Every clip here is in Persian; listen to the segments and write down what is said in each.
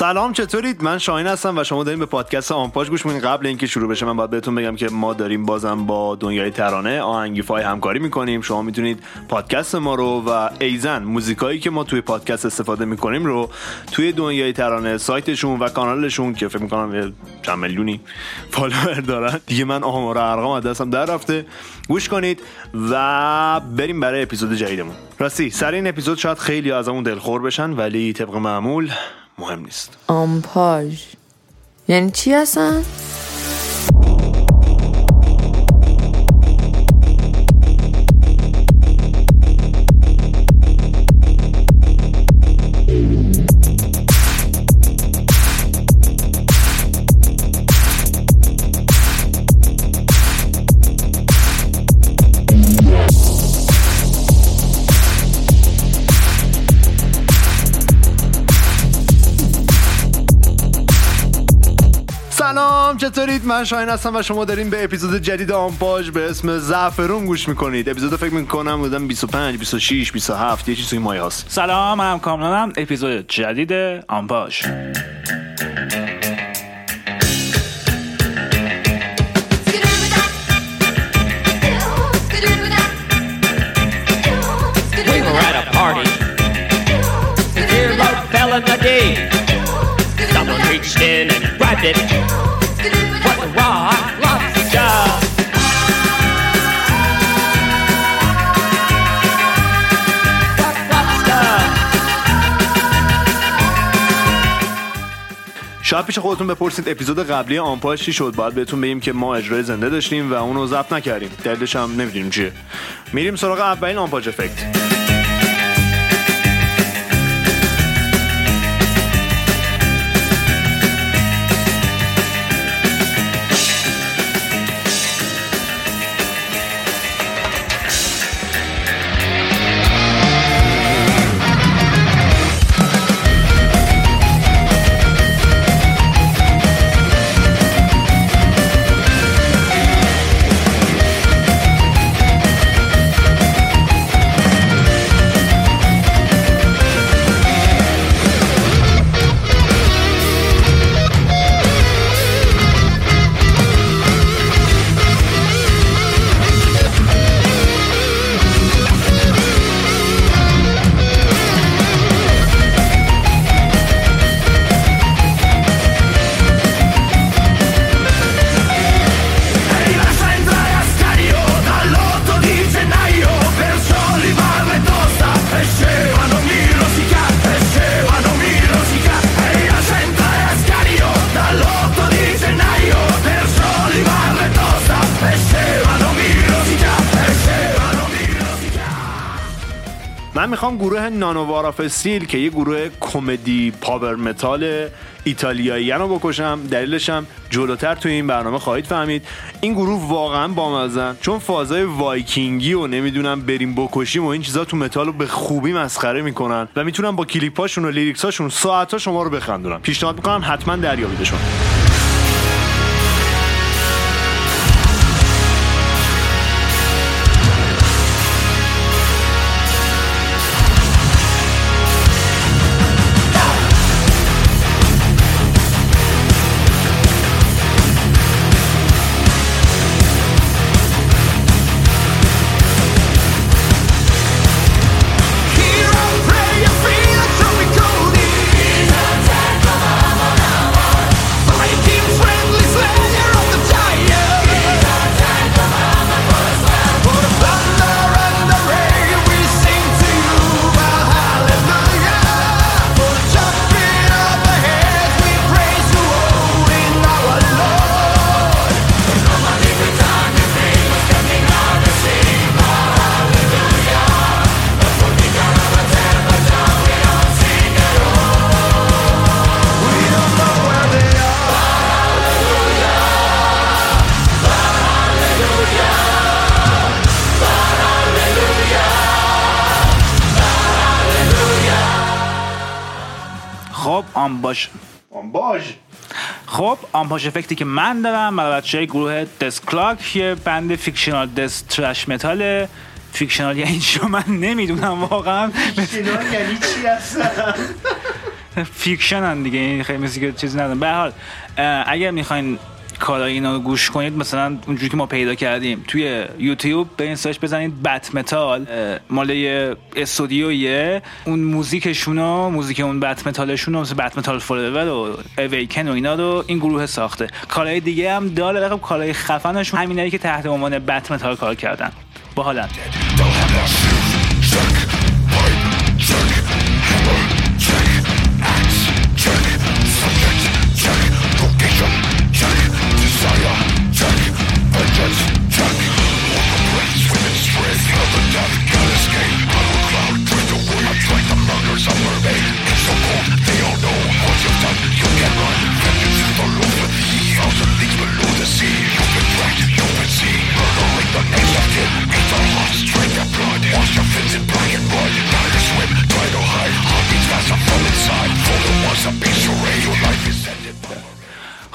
سلام چطورید؟ من شاهین هستم و شما داریم به پادکست آنپاش گوش می‌کنید. قبل اینکه شروع بشه من باید بهتون بگم که ما داریم بازم با دنیای ترانه آهنگیفای همکاری می‌کنیم. شما می‌تونید پادکست ما رو و ایضا موزیکایی که ما توی پادکست استفاده می‌کنیم رو توی دنیای ترانه سایتشون و کانالشون که فکر می‌کنم چند میلیونی follower دارن. دیگه من آمار ارقام از دستم در رفته. گوش کنید و بریم برای اپیزود جدیدمون. راستی سر این اپیزود شاید خیلی ازمون دلخور بشن ولی طبق معمول مهم نیست آمپاژ یعنی چی هستن؟ چطورید؟ من شاهین هستم و شما دارین به اپیزود جدید آمپاژ به اسم زعفرون گوش می‌کنید. اپیزود فکر می‌کنم بودم 25 26 27 یه چیزی توی مایه هست سلام من کامرانم. اپیزود جدید آمپاژ. Someone reached in and grabbed it. شاید پیش خودتون بپرسید اپیزود قبلی آمپاژ چی شد؟ باید بهتون بگیم که ما اجرای زنده داشتیم و اونو ضبط نکردیم. دلیلش هم نمی‌دونیم چیه. میریم سراغ اولین آمپاژ افکت من می‌خوام گروه Nanowar of Steel که یه گروه کمدی power metal ایتالیایی رو بکشم دلیلشم جلوتر توی این برنامه خواهید فهمید. این گروه واقعا بامزه‌ن چون فازای وایکینگی و نمی‌دونم بریم بکشیم و این چیزا تو متال رو به خوبی مسخره می‌کنن و می‌تونن با کلیپاشون و lyrics اشون ساعتها شما رو بخندونن پیشنهاد می‌کنم حتما دریابیدشون. خب آمباژ خب آمپاژ افکتی که من دارم برای بچه گروه دس کلاک یه بند فیکشنال دس ترش متاله. فیکشنال یعنی چی من نمی‌دونم واقعا. یعنی چی هستن؟ فیکشن هم دیگه این خیلی مثل که چیزی ندارم. به حال اگر می‌خواین کارای اینا رو گوش کنید مثلا اونجوری که ما پیدا کردیم. توی یوتیوب به این سرچ بزنید بت متال. مال یه استودیویه. اون موزیکشون و موزیک اون بت متالشون مثل بت متال فوراور و اویکن و اینا رو این گروه ساخته. کارهای دیگه هم داره رقم کارهای خفنشون همینایی که تحت عنوان بت متال کار کردن. باحالن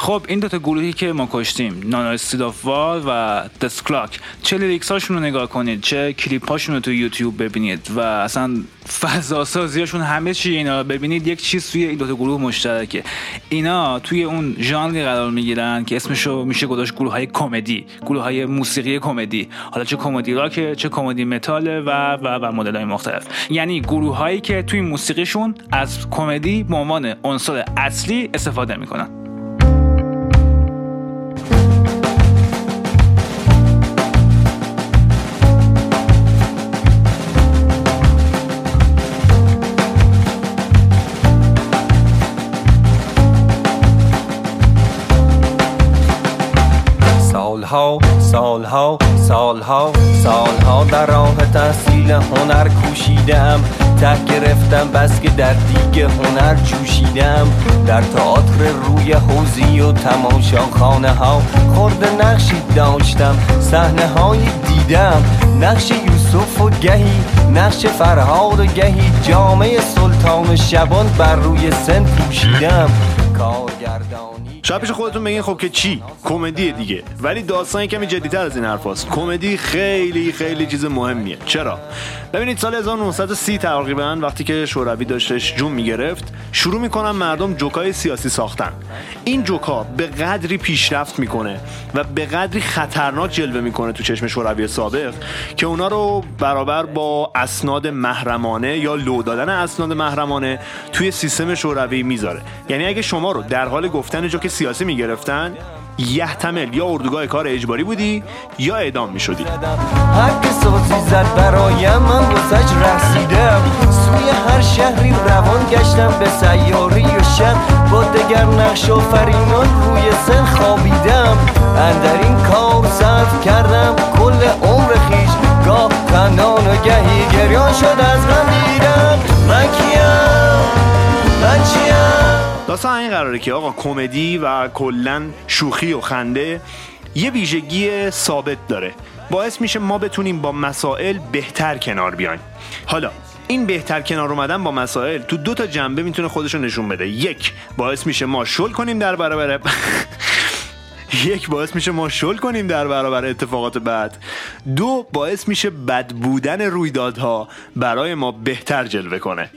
خب این دوتا گروهی که ما کشتیم Nanowar of و Dethklok. چه lyrics هاشون رو نگاه کنید چه کلیپ هاشون رو تو یوتیوب ببینید و اصلا فضا سازیاشون همه چی اینا ببینید. یک چیز توی این دوتا گروه مشترکه. اینا توی اون ژانری قرار می‌گیرن که اسمشو میشه گذاشت گروه های کمدی گروه های موسیقی کمدی. حالا چه کمدی راکه چه کمدی متاله و و و مدل های مختلف. یعنی گروه هایی که توی موسیقیشون از کمدی به عنوان عنصر اصلی استفاده می‌کنن. سالها سالها سالها سالها در راه تحصیل هنر کوشیدم ته گرفتم بس که در دیگه هنر جوشیدم. در تئاتر روی حوزی و تماشا خانه ها خورده نقشی داشتم صحنه هایی دیدم. نقش یوسف و گهی نقش فرهاد و گهی. جامعه سلطان شبان بر روی سن پوشیدم. کارگردانی شاید پیش خودتون بگین خب که چی؟ کمدی دیگه. ولی داستان کمی جدیتر از این حرف هست. کمدی خیلی خیلی چیز مهمیه. چرا؟ ببینید سال 1930 تقریبا وقتی که شوروی داشتش جون می‌گرفت شروع می‌کنن مردم جوکای سیاسی ساختن. این جوکا به قدری پیشرفت می‌کنه و به قدری خطرناک جلوه می‌کنه تو چشم شوروی سابق که اونا رو برابر با اسناد محرمانه یا لو دادن اسناد محرمانه توی سیستم شوروی می‌ذاره. یعنی اگه شما رو در حال گفتن جوک سیاسی می‌گرفتن؟ یحتمل. یا اردوگاه کار اجباری بودی یا اعدام می‌شدی. حق سازی زد برایم من واسش رسیدم. سوی هر شهری روان گشتم به سیاری و شب با دگر نقش آفرینان روی سن خوابیدم. اندر این کار صرف کردم کل عمر خیش. گاه تنان و گهی گریان شد از غم دیدم من کیم؟ من چیم؟ داستان این قراره که آقا کمدی و کلا شوخی و خنده یه ویژگی ثابت داره. باعث میشه ما بتونیم با مسائل بهتر کنار بیایم. حالا این بهتر کنار اومدن با مسائل تو دو تا جنبه می‌تونه خودشو نشون بده. یک باعث میشه ما شل کنیم در برابر یک باعث میشه ما شل کنیم در برابر اتفاقات بد دو باعث میشه بد بودن رویدادها برای ما بهتر جلوه کنه.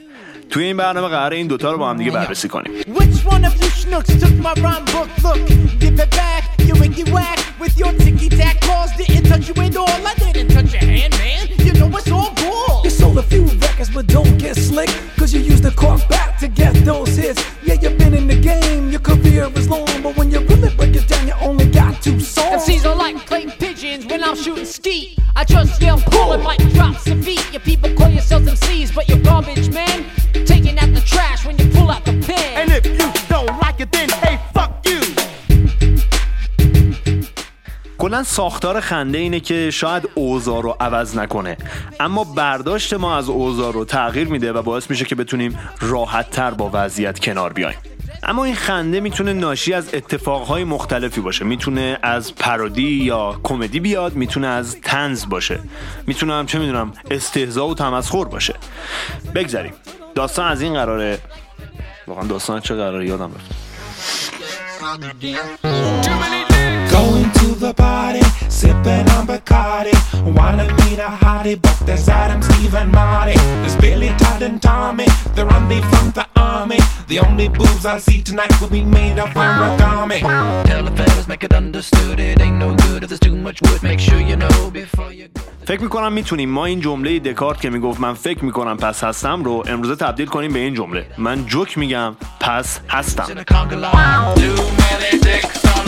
توی این برنامه قراره این دوتا رو با هم دیگه بررسی کنیم. Which one of you schnooks took my rhyme book? Look, give it back, you winky whack with your ticky tack claws. Didn't touch you at all. I didn't touch your hand, man. You know it's all cool. You sold a few records, but don't get slick. Cause you used the cork back to get those hits. Yeah, you've been in the game, your career is long. But when you really break it down, you only got two songs. MCs are like playing pigeons when I'm shooting skeet. I just yell pull and mic drops the beat. Your people call yourselves MCs, but you're garbage, man. Trash when you pull out the pen. And if you don't like it, then hey, fuck you. کلا ساختار خنده اینه که شاید اوضاع رو عوض نکنه. اما برداشت ما از اوضاع رو تغییر میده و باعث میشه که بتونیم راحت تر با وضعیت کنار بیایم. اما این خنده می‌تونه ناشی از اتفاقهای مختلفی باشه. می‌تونه از پارودی یا کمدی بیاد می‌تونه از تنز باشه. می‌تونه هم چه می‌دونم استهزا و تمسخر باشه. بگذریم داستان از این قراره. واقعا داستان چه قراره؟ یادم رفت. The party, sipping on Bacardi. Wanna meet a hottie, but there's Adam, Steve, and Marty. There's Billy, Todd, and Tommy. They're on the from the army. The only boobs I see tonight will be made of origami. Tell the fellas, make it understood. It ain't no good if there's too much wood. Make sure you know before you go. فکر می‌کنم می‌تونیم ما این جمله دکارت که می‌گفت من فکر می‌کنم پس هستم رو امروزه تبدیل کنیم به این جمله من جوک میگم پس هستم In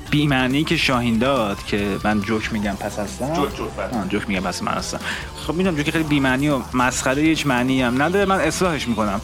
بیمعنی که شاهین داد که من جوک میگم پس هستم. جوک، جوک، بله. جوک میگم پس من هستم. خب می‌دونم جوک خیلی بیمعنی و مسخره هیچ معنی هم نداره. من اصلاحش می‌کنم.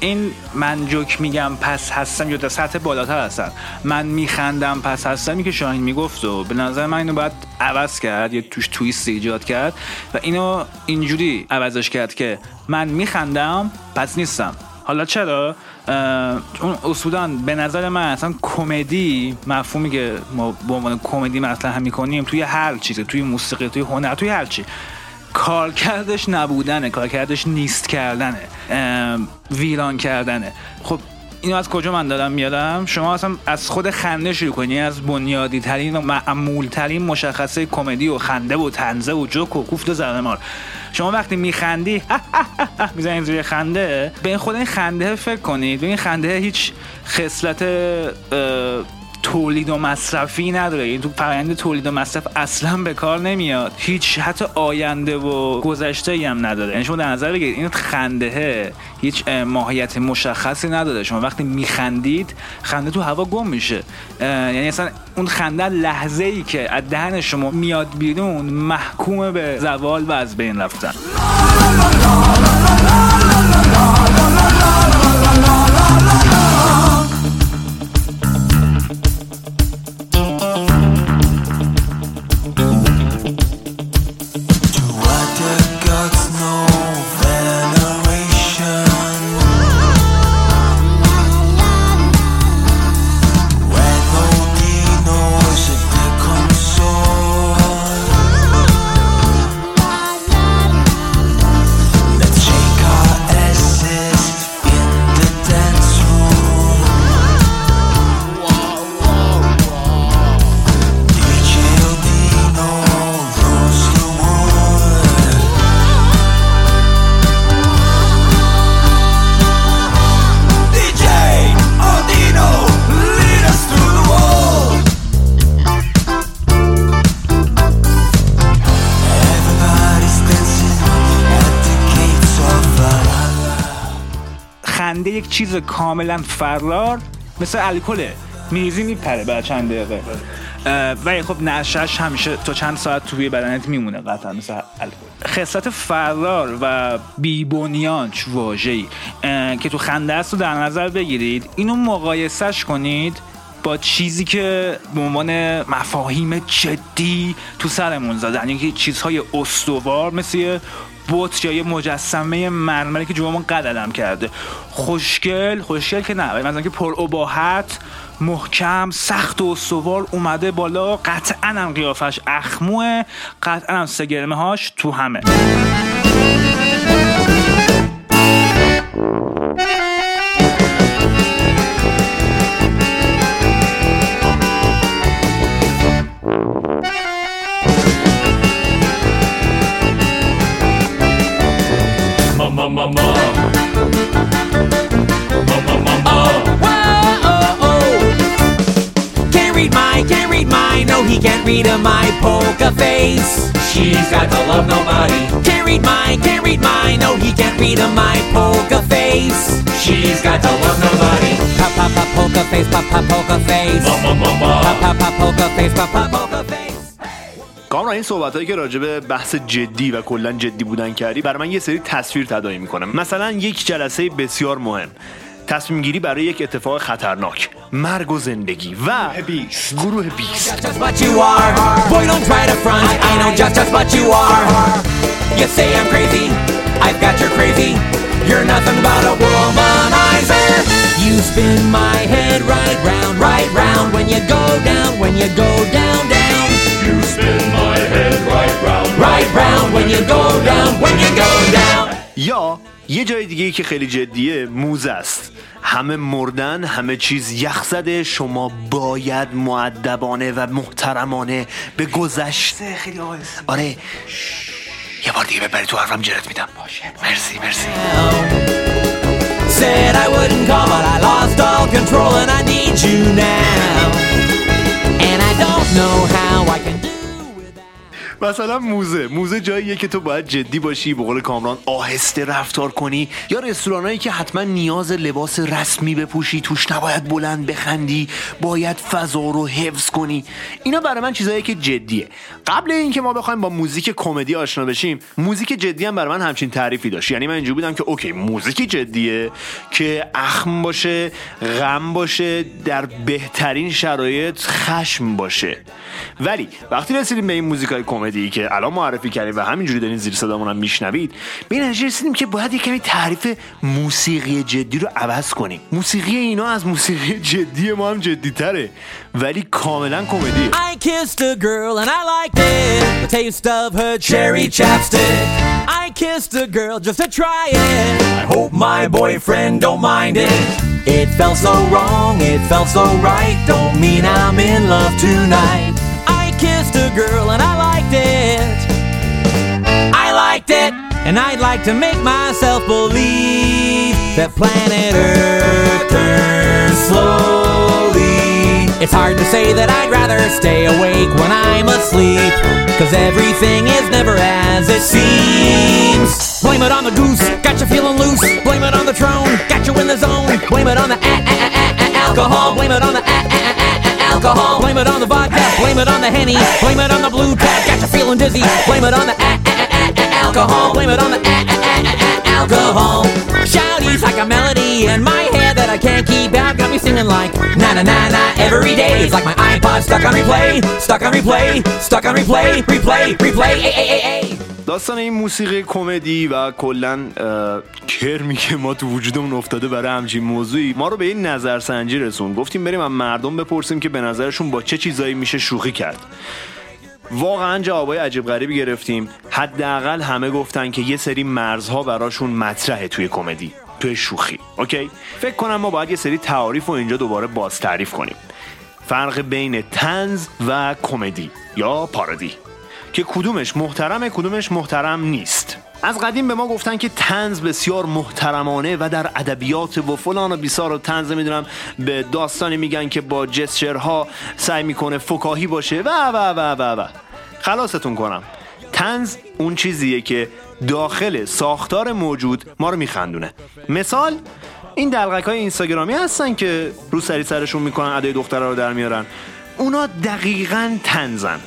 این من جوک میگم پس هستم یا در سطح بالاتر هستم من میخندم پس هستمی که شاهین می‌گفت و به نظر من اینو باید عوض کرد یه توش تویست ایجاد کرد و اینو اینجوری عوضش کرد که من میخندم پس نیستم. حالا چرا؟ اون اصولا به نظر من اصلا کمدی مفهومی که ما به عنوان کمدی مطرح می‌کنیم توی هر چیزی توی موسیقی توی هنر توی هر چی. کارکردش نبودنه کارکردش نیست کردنه ویران کردنه. خب اینو از کجا من دارم میارم شما اصلا از خود خنده شروع کنی از بنیادی ترین و معمول ترین مشخصه کمدی و خنده و تنزه و جوک و کوفت و زرمار شما وقتی میخندی می‌زنید روی خنده. به این خود این خنده فکر کنید. به این خنده هیچ خصلت تولید و مصرفی نداره. این تو فرآیند تولید و مصرف اصلا به کار نمیاد. هیچ حتی آینده و گذشته ای هم نداره. یعنی شما در نظر بگیرید این خنده هیچ اه، ماهیت مشخصی نداره. شما وقتی میخندید خنده تو هوا گم میشه. یعنی اصلا اون خنده لحظه ای که از دهن شما میاد بیرون محکوم به زوال و از بین رفتن. یک چیز کاملا فرار مثل الکله میریزی میپره بعد چند دقیقه. ولی خب نشش همیشه تا چند ساعت توی بدنت میمونه قطعا مثل الکل. خصلت فرار و واژه‌ای. اه، که تو خنده است رو در نظر بگیرید. اینو مقایسش کنید با چیزی که به عنوان مفاهیم جدی تو سرمون زدن. یعنی چیزهای استوار مثل بوت یا یه مجسمه مرمری که جوامون قدم کرده. خوشگل خوشگل که نه. ولی مثلا که پر اباحت محکم سخت و استوار اومده بالا. قطعا هم قیافش اخموه. قطعا هم سگرمه هاش تو همه. Mama, mama. Mama, whoa oh oh! Can't read my, can't read my, no, he can't read a my poker face. She's got to love nobody. Can't read my, can't read my, no, he can't read a my poker face. She's got to love nobody. Pop, pop, pop, poker face, pop, pop, poker face. Mama, mama. Pop, pop, pop, poker face, pop, pop, poker face. کامران این صحبت هایی که راجع به بحث جدی و کلا جدی بودن کردی برای من یه سری تصویر تداعی می‌کنه مثلا یک جلسه بسیار مهم تصمیم گیری برای یک اتفاق خطرناک مرگ و زندگی و گروه بیست just what you are. Boy, don't try to front. I know just just what you are. You say I'm crazy. I've got your crazy. You're nothing but a womanizer. You spin my head right round, right round. When you go down, when you go down, down. You spin my head right round, right round. When you go down, when you go down. یا یه جای دیگه که خیلی جدیه موزه است. همه مردن همه چیز یخ زده. شما باید معدبانه و محترمانه به گذشته. خیلی آره. یه بار دیگه ببری تو حرفم جرت میدم. باشه. مرسی مرسی. Said I wouldn't call, but I lost all control and I need you now. Don't know how I can. مثلا موزه. موزه جاییه که تو باید جدی باشی به قول کامران آهسته رفتار کنی. یا رستورانایی که حتما نیاز لباس رسمی بپوشی توش نباید بلند بخندی باید فضا رو حفظ کنی. اینا برای من چیزایی که جدیه. قبل اینکه ما بخوایم با موزیک کمدی آشنا بشیم موزیک جدی هم برای من همچین تعریفی داشت. یعنی من اینجوری بودم که اوکی موزیک جدیه که اخم باشه غم باشه در بهترین شرایط خشم باشه. ولی وقتی رسیدیم به این موزیک های کمدی که الان معرفی کردیم و همینجوری دارین زیر صدامون هم میشنوید به این رسیدیم که باید یک کمی تعریف موسیقی جدی رو عوض کنیم موسیقی اینا از موسیقی جدی ما هم جدی تره ولی کاملا کمدی I kissed a girl and I liked it. The taste of her cherry chapstick. I kissed a girl just to try it. I hope my boyfriend don't mind it. It felt so wrong, it felt so right. Don't mean I'm in love tonight. I kissed a girl and. I liked it, and I'd like to make myself believe that planet Earth turns slowly. It's hard to say that I'd rather stay awake when I'm asleep. Cause everything is never as it seems. Blame it on the goose, got you feeling loose. Blame it on the throne, got you in the zone. Blame it on the a- a- a- alcohol. Blame it on the alcohol. Blame it on the vodka. Blame it on the henny. Blame it on the blue tab. Got you feeling dizzy. Blame it on the alcohol. Blame it on the alcohol. Shouties like a melody in my head that I can't keep out. Got me singing like na na na na every day. It's like my iPod stuck on replay, stuck on replay, stuck on replay, replay, replay. Ay, ay, ay. داستان این موسیقی کمدی و کلا کرمی که ما تو وجودمون افتاده برای همچین موضوعی ما رو به این نظرسنجی رسون گفتیم بریم از مردم بپرسیم که به نظرشون با چه چیزایی میشه شوخی کرد واقعا جوابای عجیب غریبی گرفتیم. حداقل همه گفتن که یه سری مرزها براشون مطرحه توی کمدی. توی شوخی. اوکی؟ فکر کنم ما باید یه سری تعاریف رو اینجا دوباره باز تعریف کنیم. فرق بین تنز و کمدی یا پارودی که کدومش محترمه کدومش محترم نیست. از قدیم به ما گفتن که تنز بسیار محترمانه و در ادبیات و فلان و بیسار و تنز می‌دونم به داستانی میگن که با جسچرها سعی می‌کنه فکاهی باشه. و و و و و. خلاصتون کنم. تنز اون چیزیه که داخل ساختار موجود ما رو میخندونه. مثال این دلغک های اینستاگرامی هستن که رو سری سرشون می‌کنن ادای دخترها رو در میارن. اونا دقیقا تنزن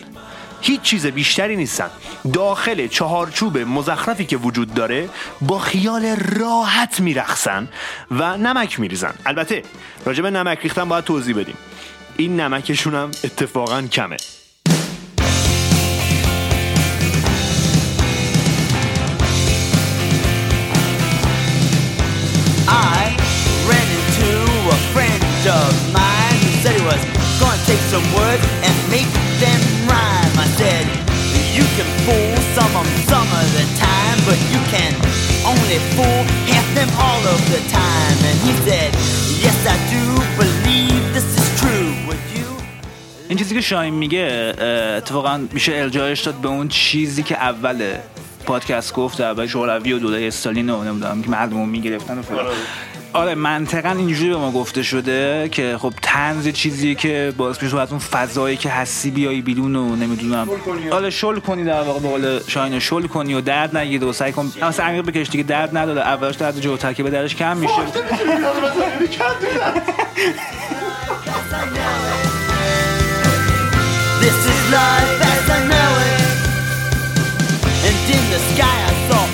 هیچ چیز بیشتری نیستن. داخل چهارچوب مزخرفی که وجود داره با خیال راحت میرخسن و نمک میریزن. البته راجب نمک ریختن باید توضیح بدیم. این نمکشون هم اتفاقا کمه. Some words can fool some of some of the time, but you can only fool half them all of the time. And he said, Yes, I do believe this is true. Would you? این چیزی که شاهین میگه اتفاقا میشه ارجاعش داد به اون چیزی که اول پادکست گفت اول شوروی و دوره استالین و نمی‌دونم که مردمو می‌گرفتن و آره منطقا اینجوری به ما گفته شده که خب تنز چیزیه که باعث میشه از اون فضایی که هستی بیای بیرون و نمی‌دونم. آره شل کنی در واقع به قول شاهین شل کنی و درد نگیره و سعی کن. مثلا عمیق بکش دیگه درد نداره اولش درد جوتر که به درش کم میشه. This is life as I know it. And in the sky I saw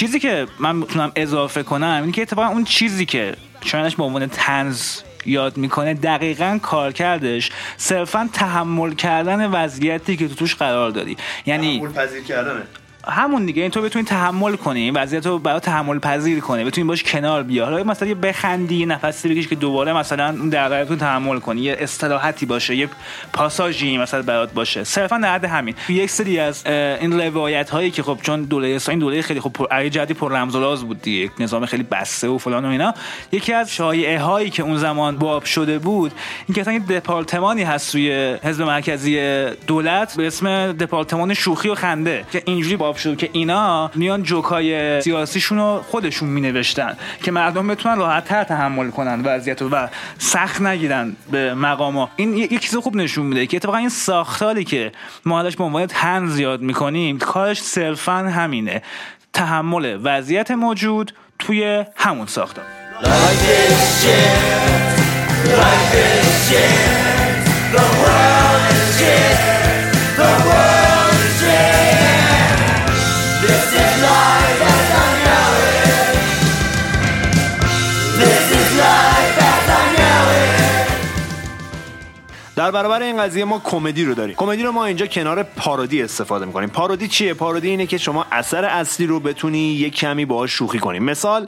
چیزی که من می‌تونم اضافه کنم این که اتفاقا اون چیزی که شایدش به عنوان تنز یاد می‌کنه دقیقا کار کردش صرفا تحمل کردن وضعیتی که تو توش قرار داری یعنی تحمل پذیر کردنه. همون دیگه. این تو بتونی تحمل کنی این وضعیت رو برای تحمل پذیر کنی. بتونی باش کنار بیا حالا مثلا یه بخندی یه نفسی بکشی که دوباره مثلا اون دغدغه تحمل کنی. یه استراحتی باشه یه پاساژی مثلا برات باشه. صرفا در حد همین. یک سری از این روایت هایی که خب چون دوره اسلامی دوره خیلی خب پر جدی پر رمز و راز بود دیگه. نظام خیلی بسته و فلان و اینا. یکی از شایعه هایی که اون زمان باب شده بود این که اصلا دپارتمانی هست توی حزب مرکزی دولت به اسم دپارتمان شوخی و خنده که اینجوری باب شد که اینا میان جوکای سیاسیشون رو خودشون می نوشتن که مردم بتونن راحت تر تحمل کنن وضعیت و سخت نگیرن به مقاما این یه چیز خوب نشون میده که اتفاقا این ساختاری که ما ازش به عنوان تنز یاد می‌کنیم کارش صرفا همینه تحمل وضعیت موجود توی همون ساختار در برابر این قضیه ما کمدی رو داریم. کمدی رو ما اینجا کنار پارودی استفاده می‌کنیم. پارودی چیه؟ پارودی اینه که شما اثر اصلی رو بتونی یک کمی باهاش شوخی کنی. مثال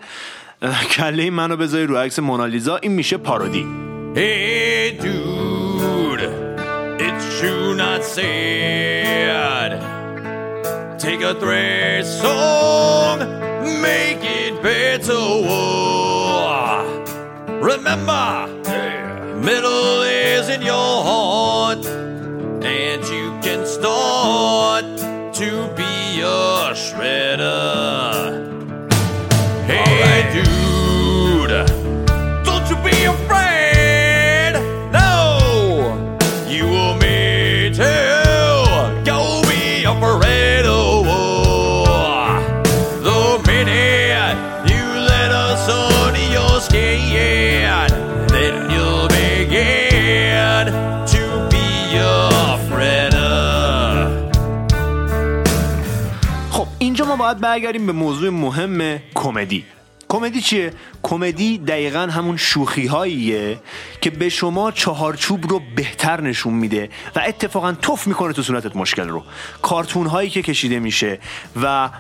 کله منو بذاری رو عکس مونالیزا این میشه پارودی. Hey, dude, it's true not sad. Take a thread song, make it better. Remember, middle is in your heart, and you can start to be a shredder. باید برگردیم به موضوع مهم کمدی. کمدی چیه؟ کمدی دقیقا همون شوخی هاییه که به شما چهارچوب رو بهتر نشون میده و اتفاقا توف می‌کنه تو صورتت مشکل رو. کارتون هایی که کشیده میشه و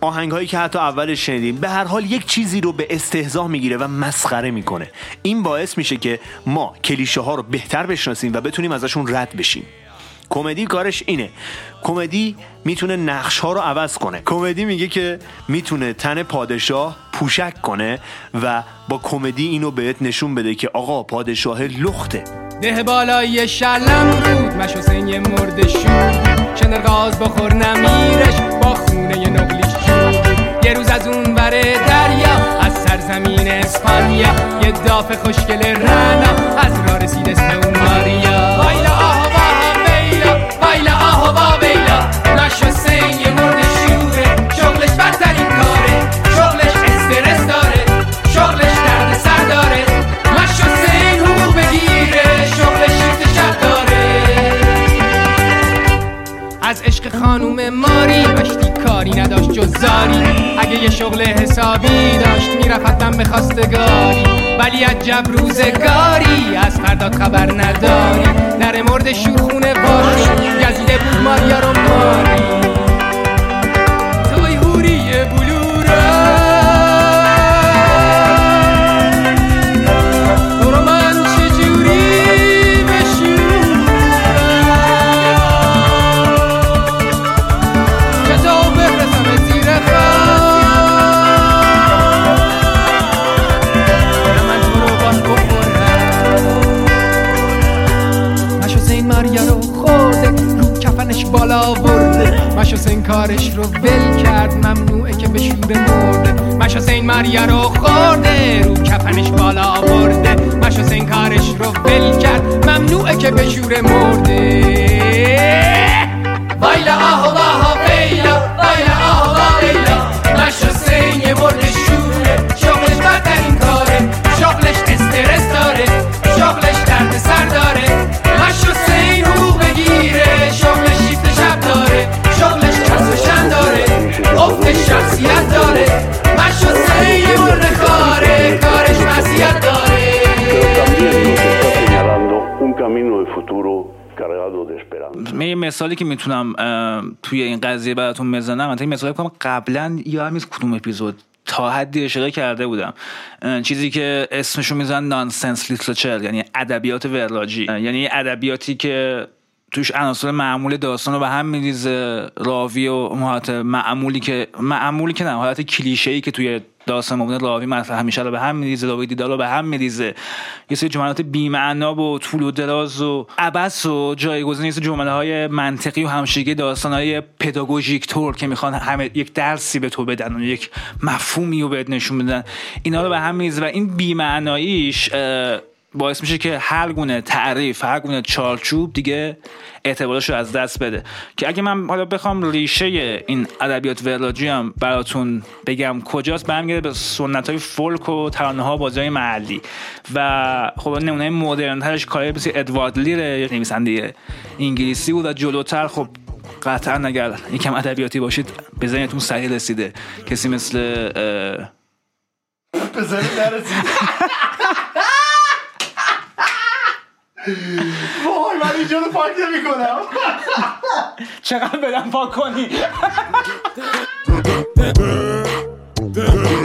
آهنگ هایی که حتی اولش شنیدیم به هر حال یک چیزی رو به استهزا می‌گیره و مسخره می‌کنه. این باعث میشه که ما کلیشه ها رو بهتر بشناسیم و بتونیم ازشون رد بشیم. کمدی کارش اینه. کمدی می‌تونه نقش ها رو عوض کنه. کمدی میگه که می‌تونه تن پادشاه پوشک کنه و با کمدی اینو بهت نشون بده که آقا پادشاه لخته. ده بالای شلم بود مش حسین یه مرد شنر گاز بخور نمیرش با خونه نقلیش یه روز از اون وره دریا از سرزمین اسپانیا. یه داف خوشگل رنا از را رسید اسم اون ماریا. نداشت جز زاری. اگه یه شغل حسابی داشت می‌رفت حتما به خواستگاری. ولی عجب روزگاری از فردات خبر نداری. در مرد شورخونه باشی گزیده بود ماریا رو ماری. حسین کارش رو ول کرد ممنوعه که به شور مرده. مش حسین ماریا رو خورده رو کفنش بالا برده مش حسین کارش رو ول کرد ممنوعه که به شور مرده. وایلا آه یه مثالی که می‌تونم توی این قضیه براتون بزنم من مثال کنم قبلا یا نیست کدوم اپیزود تا حدی اشاره کرده بودم. چیزی که اسمشو میزن نانسنس لیترچر یعنی ادبیات وراجی یعنی ادبیاتی که توش عناصر معمول داستان رو به هم میریزه راوی و معمولی که معمولی که نه حالت کلیشه ای که توی داستان مبنی راوی مطرح همیشه رو به هم میریزه راوی دیدار رو به هم میریزه. یه سری جملات بی‌معنا و طول و دراز و عبس و جایگزین یه جمله های منطقی و همشگی داستان های پداگوژیک طور که می‌خوان همه یک درسی به تو بدن و یک مفهومی رو بهت نشون بدن. اینا رو به هم میریزه و این بی‌معناییش باعث میشه که هر گونه تعریف هر گونه چارچوب دیگه اعتبارش رو از دست بده. که اگه من حالا بخوام ریشه این ادبیات وراجی هم براتون بگم کجاست؟ برمیگرده به سنت های فولک و ترانه ها بازی های محلی. و خب نمونه مدرن ترش کاری مثل ادوارد لیر نویسنده انگلیسی بود و جلوتر خب قطعا اگر یکم ادبیاتی باشید به ذهنتون سریع رسیده. کسی مثل نرسید وای من اینجا رو پاک نمی کنم چقدر بدم پاک کنی؟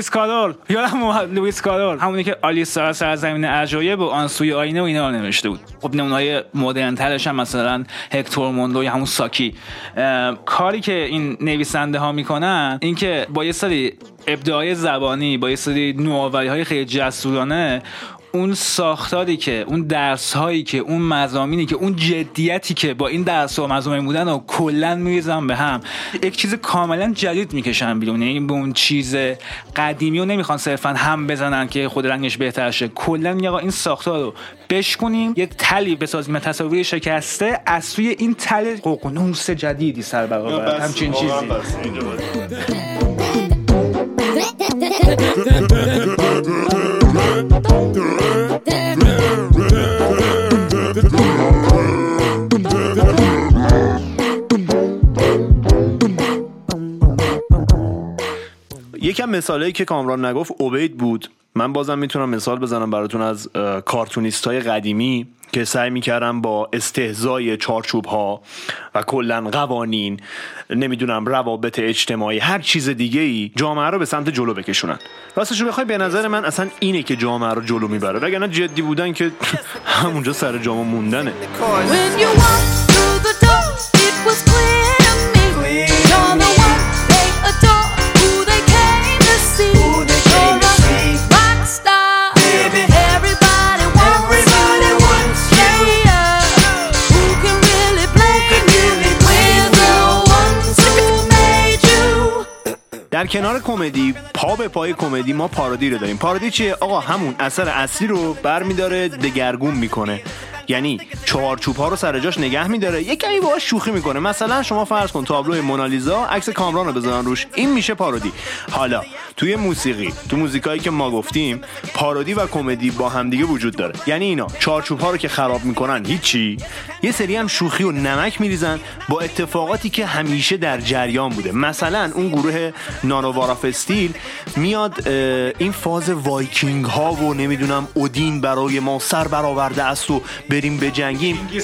لوئیس کارول یادم اومد لوئیس کارول همونی که آلیسا سرزمین عجایب و آن سوی آینه و اینا رو نوشته بود. خب نمونه‌های مدرن ترش هم مثلا هکتور موندو یا همون ساکی. کاری که این نویسنده ها می‌کنن اینکه با یه سری ابداعای زبانی با یه سری نوآوری های خیلی جسورانه اون ساختاری که اون درس هایی که اون مزامینی که اون جدیتی که با این درس و مزامین بودن و کلا میریزن به هم. یک چیز کاملا جدید می‌کشن بیرون. یعنی به اون چیز قدیمی رو نمی‌خوان صرفا هم بزنن که خود رنگش بهتر شه. کلا میگه آقا این ساختار رو بشکنیم یه تلی بسازیم تصاویر شکسته. از سوی این تل ققنوس جدیدی سر برآورد همچین چیزی. یکم مثالی که کامران نگفت اوبید بود. من بازم می‌تونم مثال بزنم براتون از کارتونیست های قدیمی. که سعی می‌کردم با استهزای چارچوب ها و کلا قوانین نمی‌دونم روابط اجتماعی هر چیز دیگه ای جامعه رو به سمت جلو بکشونن. راستش بخوای به نظر من اصلا اینه که جامعه رو جلو می‌بره. وگرنه جدی بودن که همونجا سر جامعه موندنه. When در کنار کمدی پا به پای کمدی ما پارودی رو داریم. پارودی چیه؟ آقا همون اثر اصلی رو برمیداره دگرگون می‌کنه. یعنی چهارچوب ها رو سر جاش نگه میداره. یه کمی باهاش شوخی می‌کنه. مثلا شما فرض کن تابلو مونالیزا عکس کامران رو بزنن روش. این میشه پارودی. حالا توی موسیقی تو موزیکایی که ما گفتیم پارودی و کمدی با همدیگه وجود داره. یعنی اینا چارچوب ها رو که خراب می‌کنن هیچی یه سری هم شوخی و نمک میریزن با اتفاقاتی که همیشه در جریان بوده. مثلا اون گروه Nanowar of Steel میاد اه، این فاز وایکینگ ها و نمی‌دونم اودین برای ما سر برآورده است و بریم بجنگیم The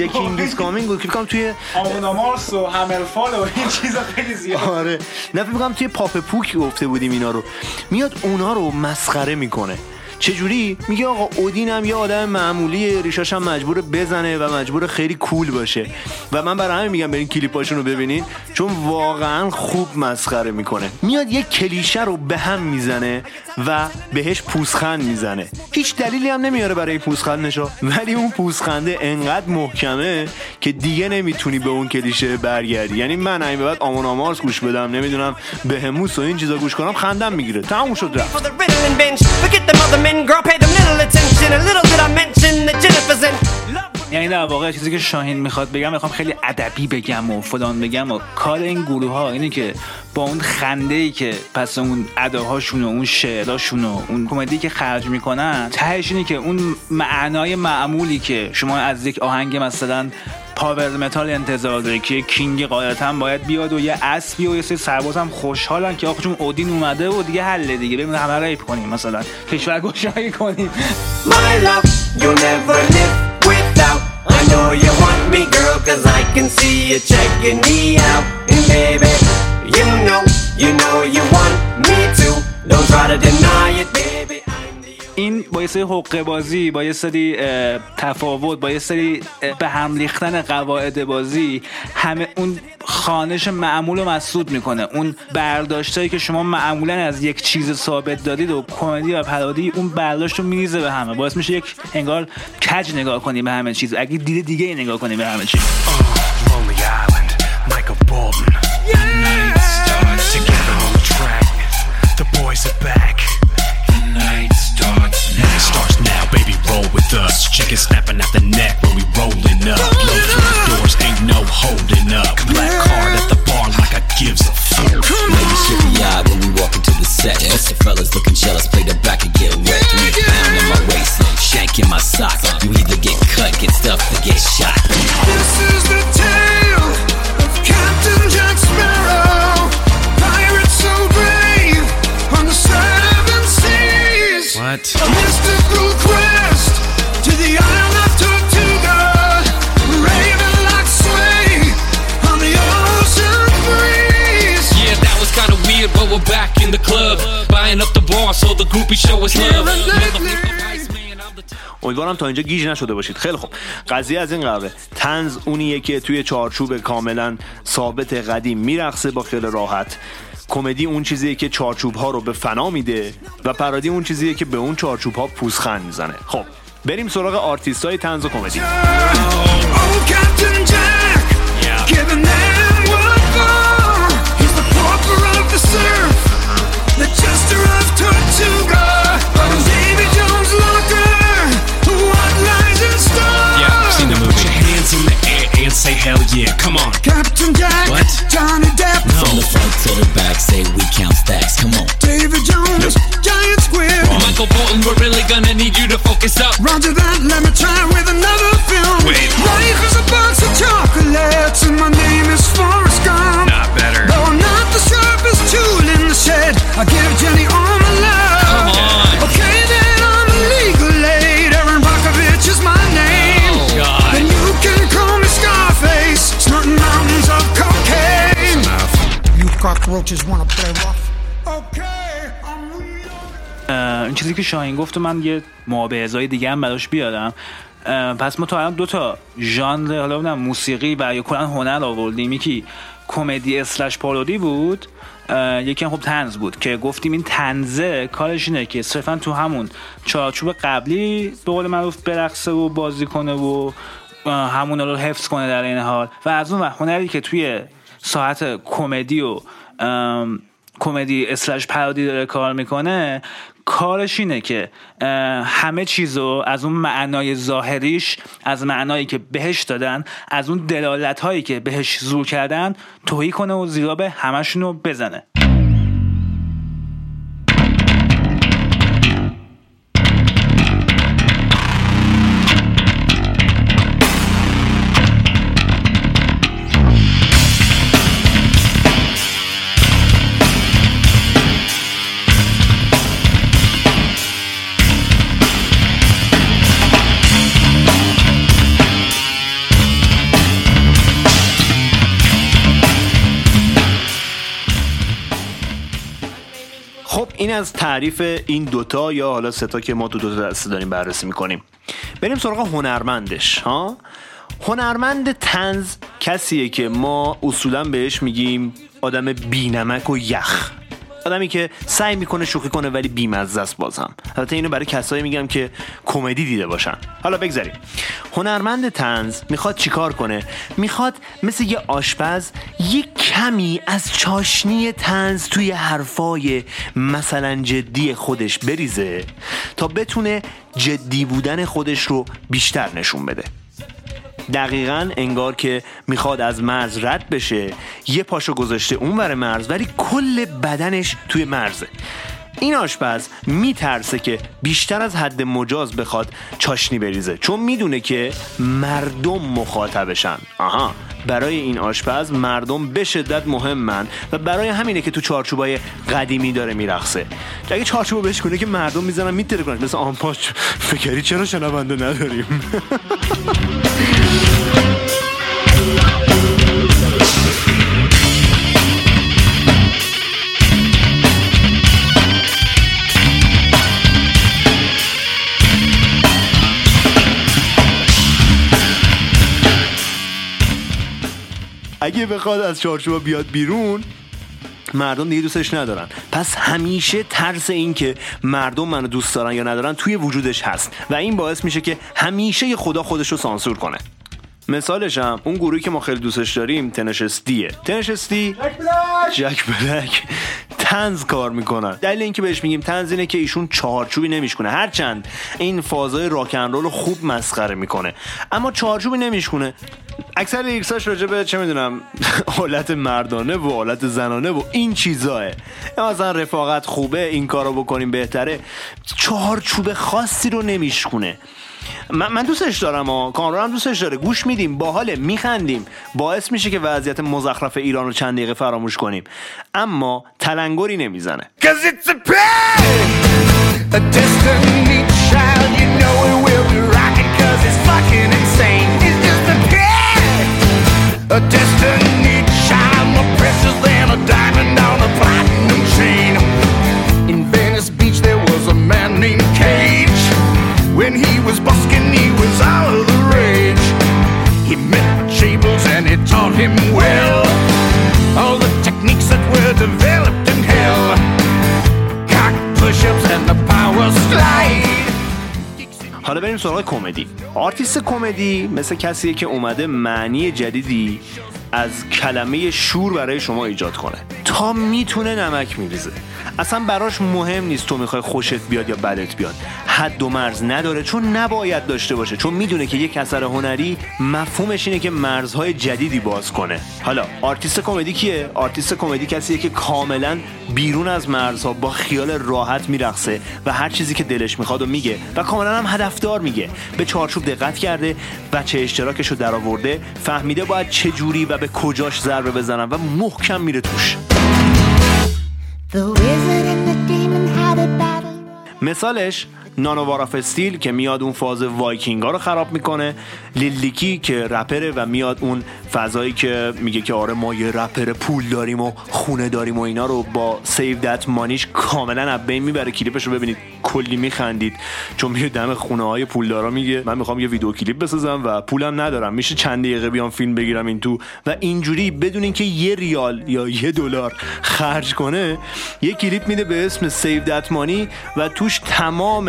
King is coming. که توی آمونامارس و همرفال و این چیزا خیلی زیاد. آره. نه فکر می‌کنم توی پاپ پوک گفته بودیم اینا رو. میاد اونا رو مسخره می‌کنه. چجوری؟ میگه آقا اودین هم یه آدم معمولی ریشاش هم مجبور بزنه و مجبور خیلی کول باشه. و من برای همین میگم برین کلیپاشون رو ببینین چون واقعا خوب مسخره می‌کنه. میاد یه کلیشه رو به هم می‌زنه و بهش پوسخند می‌زنه. هیچ دلیلی هم نمیاره برای پوسخندشو ولی اون پوسخنده انقدر محکمه که دیگه نمی‌تونی به اون کلیشه برگردی. یعنی من به بعد آمون آمارس گوش بدم نمی‌دونم بهموس و این چیزا گوش کنم خندم می‌گیره. تموم شد رفت. یعنی در واقع چیزی که شاهین می‌خواد بگم می‌خوام خیلی ادبی بگم و فلان بگم و کار این گروه ها اینه که با اون خنده ای که پس اون اداهاشون و اون شعراشون و اون کمدی که خرج می‌کنن تهش اینه که اون معنای معمولی که شما از یک آهنگ مثلا power metal انتظار داری که king قاعدتا باید بیاد و یه اسبی و یه سری سرباز هم خوشحالن که آخه چون اودین اومده و دیگه حله دیگه بریم همه rape کنیم مثلا کشور گشایی کنیم My love, you'll never live without. I know you want me, girl, cause I can see you checking me out. And baby, you know, you know you want me to. Don't try to deny it, baby. این با یه سری حقه بازی با یه سری تفاوت با یه سری به هم ریختن قواعد بازی همه اون خانش معمول رو مسدود می‌کنه. اون برداشتایی که شما معمولا از یک چیز ثابت دارید و کمدی و پرودی اون برداشت رو میریزه به همه. باعث میشه یک انگار کج نگاه کنی به همه چیز. اگه دید دیگه نگاه کنی به همه چیز. Us. Chicken snapping at the neck when we rolling up. Blow through the doors, ain't no holding up. Black card at the bar like I gives a fuck. Ladies shifty eyed when we walk into the set. The fellas looking jealous, play the back and get wet. Three pound in my waistline, shank in my sock. You either get cut, get stuffed, or get shot. This is the Buying up the bar so the groupies show us love. امیدوارم تا اینجا گیج نشده باشید. خیلی خوب. قضیه از این قراره طنز اونیه که توی چارچوب کاملا ثابت قدیم میرقصه با خیلی راحت. کمدی اون چیزیه که چارچوب ها رو به فنا میده و پارودی اون چیزیه که به اون چارچوب ها پوزخند می‌زنه. خب بریم سراغ آرتیست های طنز و کمدی. Say hell yeah. Come on. Captain Jack, What? Johnny Depp, From the front to the back, say we count stacks. Come on. David Jones, Giant Squid. Michael Bolton, we're really gonna need you to focus up. Roger that, let me try with another film. Wait. Life is a box of chocolates, and my name is Forrest Gump. Not better. Though I'm not the sharpest tool in the shed, I give Jenny all cockroaches wanna play rough? Okay, I'm این چیزی که شاهین گفت و من یه معابعزای دیگه هم براش بیارم. پس ما تا الان دو تا ژانر حالا بودم موسیقی و یا کلا هنر آوردیم. یکی کمدی اسلش پارودی بود. یکی هم خب تنز بود که گفتیم این تنزه کارش اینه که صرفا تو همون چارچوب قبلی به قول معروف برقصه و بازی کنه و همون رو حفظ کنه در این حال. و از اون وقت هنری که توی ساعت کمدی و کمدی اسلش پرودی داره کار می‌کنه. کارش اینه که همه چیزو از اون معنای ظاهریش از معنایی که بهش دادن از اون دلالت هایی که بهش زور کردن توهی کنه و زیرا به همشونو بزنه. این از تعریف این دوتا یا حالا ستا که ما تو دوتا دسته داریم بررسی می‌کنیم. بریم سراغ هنرمندش ها؟ هنرمند تنز کسیه که ما اصولا بهش میگیم آدم بینمک و یخ. آدمی که سعی می‌کنه شوخی کنه ولی بیمزه است بازم. البته اینو برای کسایی میگم که کمدی دیده باشن. حالا بگذاریم. هنرمند تنز می‌خواد چیکار کنه؟ می‌خواد مثل یه آشپز یه کمی از چاشنی تنز توی حرفای مثلا جدی خودش بریزه تا بتونه جدی بودن خودش رو بیشتر نشون بده. دقیقا انگار که می‌خواد از مرز رد بشه. یه پاشو گذاشته اونور مرز ولی کل بدنش توی مرزه. این آشپز میترسه که بیشتر از حد مجاز بخواد چاشنی بریزه چون می‌دونه که مردم مخاطبشن. آها. برای این آشپز مردم به شدت مهمن و برای همینه که تو چارچوبای قدیمی داره میرقصه. اگه چارچوب بهش کنه که مردم می‌زنن میتره کنن مثل آنپاش فکری چرا شنونده نداریم؟ اگه بخواد از چارچوب بیاد بیرون مردم دیگه دوستش ندارن. پس همیشه ترس این که مردم منو دوست دارن یا ندارن توی وجودش هست. و این باعث میشه که همیشه خدا خودش رو سانسور کنه. مثالش هم اون گروهی که ما خیلی دوستش داریم تنشستیه. تنشستی؟ جک بلک! تنز کار می‌کنن. دلیل اینکه بهش میگیم تنز اینه که ایشون چهارچوبی نمیشکنه هرچند این فازای راک اند رول رو خوب مسخره می‌کنه. اما چهارچوبی نمیشکنه اکثر لیریکساش راجع به چه می‌دونم حالت مردانه و حالت زنانه و این چیزاه. مثلا رفاقت خوبه این کارو بکنیم بهتره. چهارچوب خاصی رو نمیشکونه. من, من دوستش دارم و کامران هم دوستش داره. گوش میدیم باحاله میخندیم. باعث میشه که وضعیت مزخرف ایران رو چند دقیقه فراموش کنیم. اما تلنگری نمی‌زنه. Cause it's. A destiny child. More precious حالا بریم سراغ کمدی. آرتیست کمدی مثل کسیه که اومده معنی جدیدی از کلمه شور برای شما ایجاد کنه. تا می‌تونه نمک میریزه. اصلا براش مهم نیست تو می‌خوای خوشت بیاد یا بدت بیاد. حد و مرز نداره چون نباید داشته باشه. چون می‌دونه که یک اثر هنری مفهومش اینه که مرزهای جدیدی باز کنه. حالا آرتیست کمدی کیه؟ آرتیست کمدی کسیه که کاملا بیرون از مرزها با خیال راحت میرقصه و هر چیزی که دلش می‌خواد و میگه و کاملا هم هدفدار میگه. به چارچوب دقت کرده و چه اشتراکش رو درآورده فهمیده باید چه جوری و به کجاش ضربه بزنن و محکم میره توش. مثالش Nanowar of Steel که میاد اون فاز وایکینگ ها رو خراب می‌کنه. Lil Dicky که رپره و میاد اون فضایی که میگه که آره ما یه رپر پول داریم و خونه داریم و اینا رو با Save Dat Money ش کاملا از بین می‌بره. کلیپش رو ببینید. کلی میخندید. چون میره دم خونه های پولدارا میگه من می‌خوام یه ویدیو کلیپ بسازم و پولم ندارم. میشه چند دقیقه بیام فیلم بگیرم این تو. و اینجوری بدون اینکه یه ریال یا یه دلار خرج کنه یه کلیپ میده به اسم Save Dat Money و توش تمام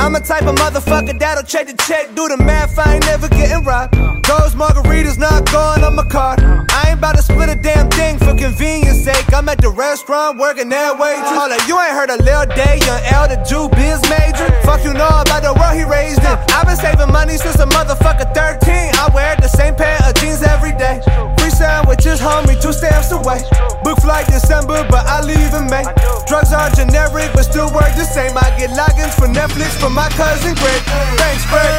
I'm a type of motherfucker that'll check the check, do the math, I ain't never getting robbed. Those margaritas not going on my card. I ain't about to split a damn thing for convenience sake. I'm at the restaurant working that way. Hold up, you ain't heard of Lil Day, young the Jew biz major. Fuck you know about the world he raised in. I've been saving money since a motherfucker 13. I wear the same pair of jeans every day. Free sandwiches, homie, two stamps away. Book flight December, but I leave in May. Drugs are generic, but still work the same. I get logins for Netflix from my cousin Greg. Thanks, Greg.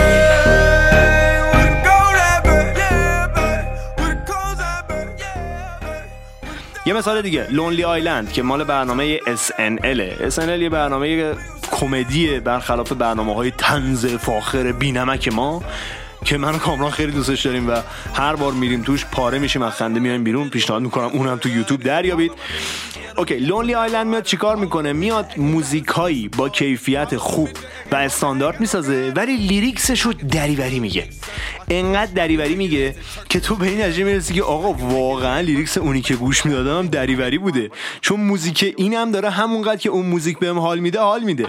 یه مثال دیگه لونلی آیلند که مال برنامه SNL SNL یه برنامه کمدیه برخلاف برنامه های تنز فاخر بینمک ما که من و کامران خیلی دوستش داریم و هر بار میریم توش پاره میشیم از خنده میایم بیرون. پیشنهاد می‌کنم اونم تو یوتیوب دریابید. اوکی لونلی آیلند میاد چیکار می‌کنه؟ میاد موزیکایی با کیفیت خوب و استاندارد می‌سازه ولی لیریکسش رو دریوری میگه. انقدر دریوری میگه که تو به این نتیجه می‌رسی که آقا واقعا لیریکس اونی که گوش می‌دادم هم دریوری بوده. چون موزیک این هم داره همونقدر که اون موزیک بهم حال میده حال میده.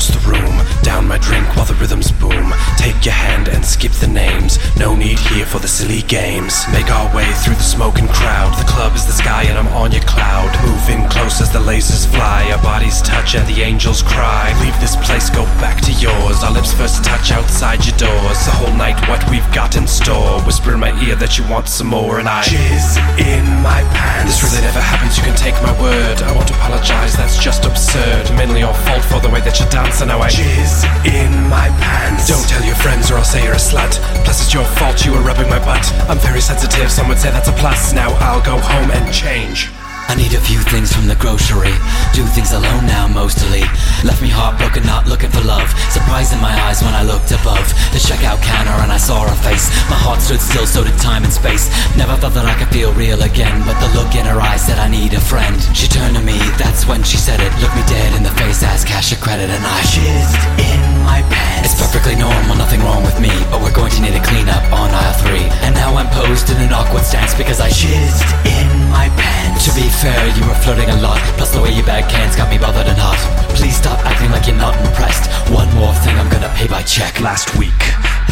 posto room. Down my drink while the rhythms boom. Take your hand and skip the names. No need here for the silly games. Make our way through the smoking crowd. The club is the sky and I'm on your cloud. Moving close as the lasers fly. Our bodies touch and the angels cry. Leave this place, go back to yours. Our lips first touch outside your doors. The whole night, what we've got in store. Whisper in my ear that you want some more, and I jizz in my pants. This really never happens, you can take my word. I won't apologize, that's just absurd. Mainly your fault for the way that you dance, and now Jizz in my pants. Don't tell your friends or I'll say you're a slut. Plus, it's your fault you were rubbing my butt. I'm very sensitive, some would say that's a plus. Now I'll go home and change. I need a few things from the grocery. Do things alone now, mostly. Left me heartbroken, not looking for love. Surprise in my eyes when I looked above the checkout counter and I saw her face. My heart stood still, so did time and space. Never thought that I could feel real again, but the look in her eyes said I need a friend. She turned to me, that's when she said it. Looked me dead in the face, asked cash or credit, and I jizzed in my pants. It's perfectly normal, nothing wrong with me, but we're going to need a cleanup on aisle three. And now I'm posed in an awkward stance because I jizzed in my pants. To be fair, you were flirting a lot, plus the way you bag cans got me bothered and hot. Please stop acting like you're not impressed. One more thing, I'm gonna pay by check. Last week,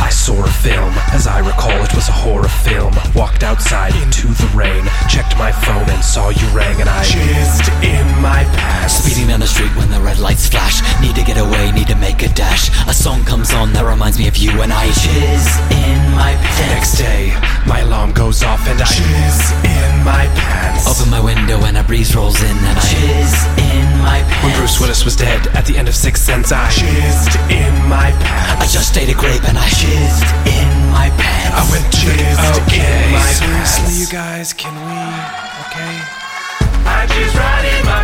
I saw a film. As I recall, it was a horror film. Walked outside into the rain, checked my phone and saw you rang, and I jizzed in my pants. Speeding down the street when the red lights flash. Need to get away, need to make a dash. A song comes on that reminds me of you, and I jizz in my The next day, my alarm goes off and I jizz in my pants. Open my window and a breeze rolls in, and I jizz in my pants. When. Bruce Willis was dead at the end of Sixth Sense, I jizzed in my pants. I just ate a grape and I jizzed in my pants. I went jizzed Okay, in my pants. seriously, pants. you guys, can we? Okay. I just ride in my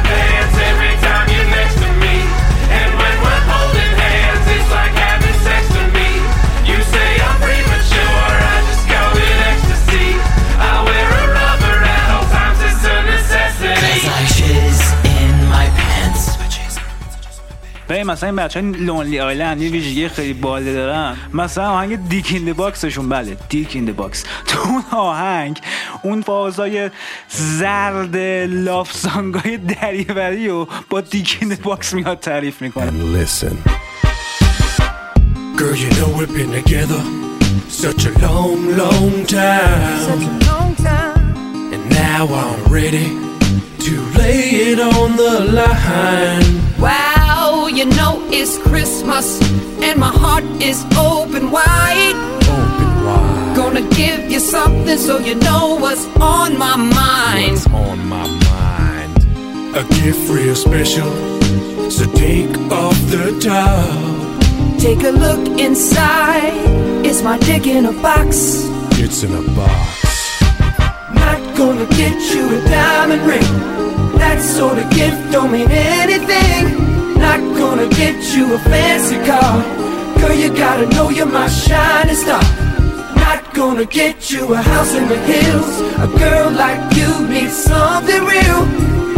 ببین مثلا این بچه های لونلی آیلند یه ویژگی خیلی باله دارن مثلا آهنگ دیک این باکسشون بله دیک این باکس تو اون آهنگ اون فازای زرد لاف سانگای دریوری و با دیک این باکس میاد تعریف می‌کنه Listen. Girl, you know we've been together such a long, long time. Such a long time. And now I'm ready to lay it on the line. Wow, you know it's Christmas and my heart is open wide. Open wide. Gonna give you something so you know what's on my mind. What's on my mind? A gift real special. So take off the top. Take a look inside. Is my dick in a box? It's in a box. Not gonna get you a diamond ring. That sort of gift don't mean anything. Not gonna get you a fancy car. Girl, you gotta know you're my shining star. Not gonna get you a house in the hills. A girl like you needs something real.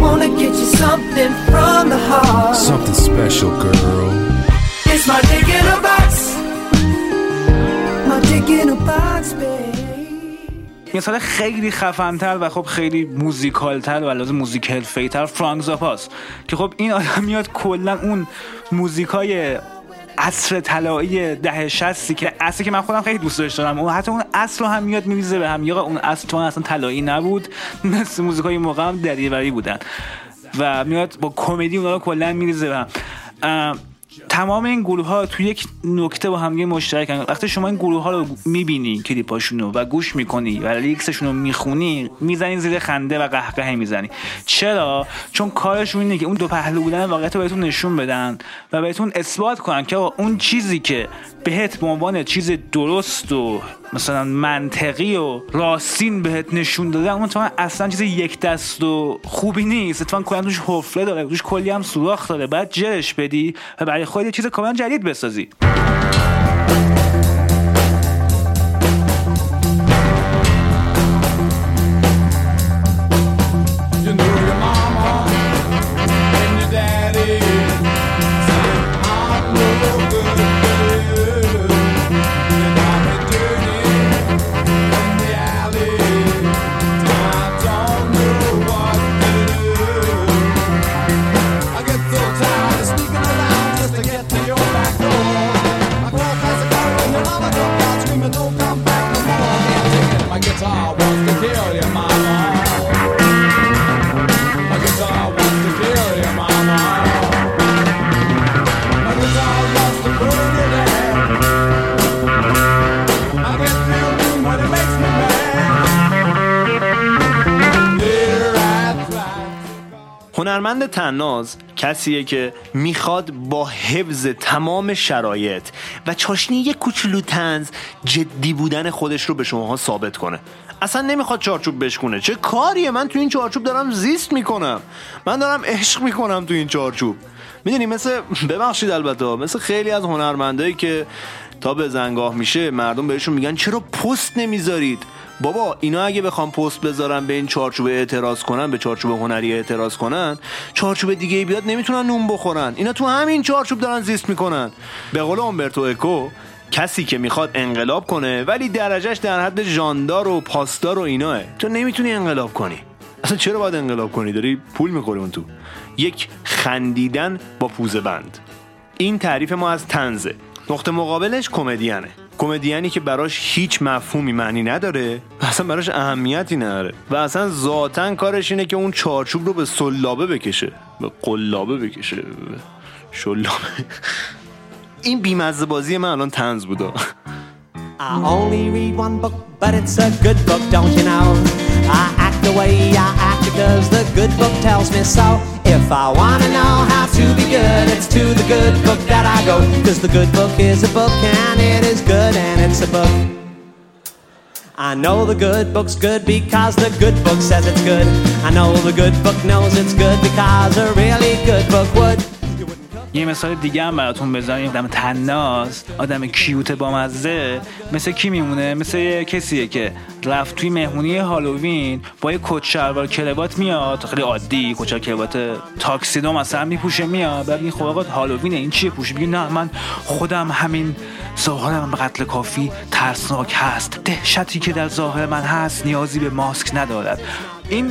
Wanna get you something from the heart. Something special, girl. It's my dick in a box. My dick in a box, babe. مثال خیلی خفنتر و خب خیلی موزیکالتر و لازم موزیک حرفه‌ای‌تر فرانک زاپاس که خب این آدم میاد کلا اون موزیکای عصر طلایی ده شستی که اصلی که من خودم خیلی دوست داشتم. اون حتی اون اصل رو هم میاد میریزه به هم. یا اون اصل چون اصلا طلایی نبود مثل موزیکای موقع هم دریوری بودن. و میاد با کمدی اونا رو کلا میریزه به هم. تمام این گروه ها تو یک نکته با هم مشترکن وقتی شما این گروه ها رو می‌بینی کلیپاشون رو و گوش می‌کنی و لیکسشون رو می‌خونی می‌زنی زیر خنده و قهقه می‌زنی. چرا؟ چون کارشون اینه که اون دو پهلو بودن واقعیت بهتون نشون بدن و بهتون اثبات کنن که اون چیزی که بهت به عنوان چیز درست و مثلا منطقی و راستین بهت نشون داده اما اتفاقا اصلا چیز یک دست و خوبی نیست. اتفاقا کلا توش حفره داره توش کلی هم سوراخ داره. بعد جرش بدی و برای خودت چیز کاملا جدید بسازی. هنرمند تناز کسیه که می‌خواد با حفظ تمام شرایط و چاشنی یک کوچولو تنز جدی بودن خودش رو به شماها ثابت کنه. اصلا نمی‌خواد چارچوب بشکونه. چه کاریه؟ من تو این چارچوب دارم زیست می‌کنم. من دارم عشق می‌کنم تو این چارچوب. می‌دونی مثل ببخشید البته مثل خیلی از هنرمندایی که تا به زنگاه میشه مردم بهشون میگن چرا پست نمی‌ذارید؟ بابا اینا اگه بخوام پست بذارن به این چارچوب اعتراض کنن به چارچوب هنری اعتراض کنن چارچوب دیگه بیاد نمی‌تونن نون بخورن. اینا تو همین چارچوب دارن زیست می‌کنن. به قول اومبرتو اکو کسی که می‌خواد انقلاب کنه ولی درجهش در حد ژاندار و پاسدار و ایناه. تو نمی‌تونی انقلاب کنی. اصلا چرا باید انقلاب کنی؟ داری پول می‌خوری اون تو. یک خندیدن با پوزه بند. این تعریف ما از تنزه نقطه مقابلش کمدیانه کمدیانی که براش هیچ مفهومی معنی نداره اصلا براش اهمیتی نداره. و اصلا ذاتا کارش اینه که اون چارچوب رو به سلابه بکشه. به قلابه بکشه. به شلابه. این بیمزه بازی من الان تنز بودا I only read one book, but it's a good book, don't you know? I act the way I act because the good book tells me so. If I wanna know how to be good, it's to the good book that I go. Cause the good book is a book and it is good and it's a book. I know the good book's good because the good book says it's good. I know the good book knows it's good because a really good book would. یه مثال دیگه هم براتون بزنیم آدم تناز آدم کیوت با مزه مثل کی میمونه؟ مثل یه کسیه که رفت توی مهمونی هالووین با یه کت شلوار کروات میاد. خیلی عادی کت کروات تاکسیدو مثلا میپوشه میاد. بعد این خب آقا هالووینه این چیه پوشه؟ میگه نه من خودم همین ظاهر من به قتل کافی ترسناک هست. دهشتی که در ظاهر من هست نیازی به ماسک ندارد. این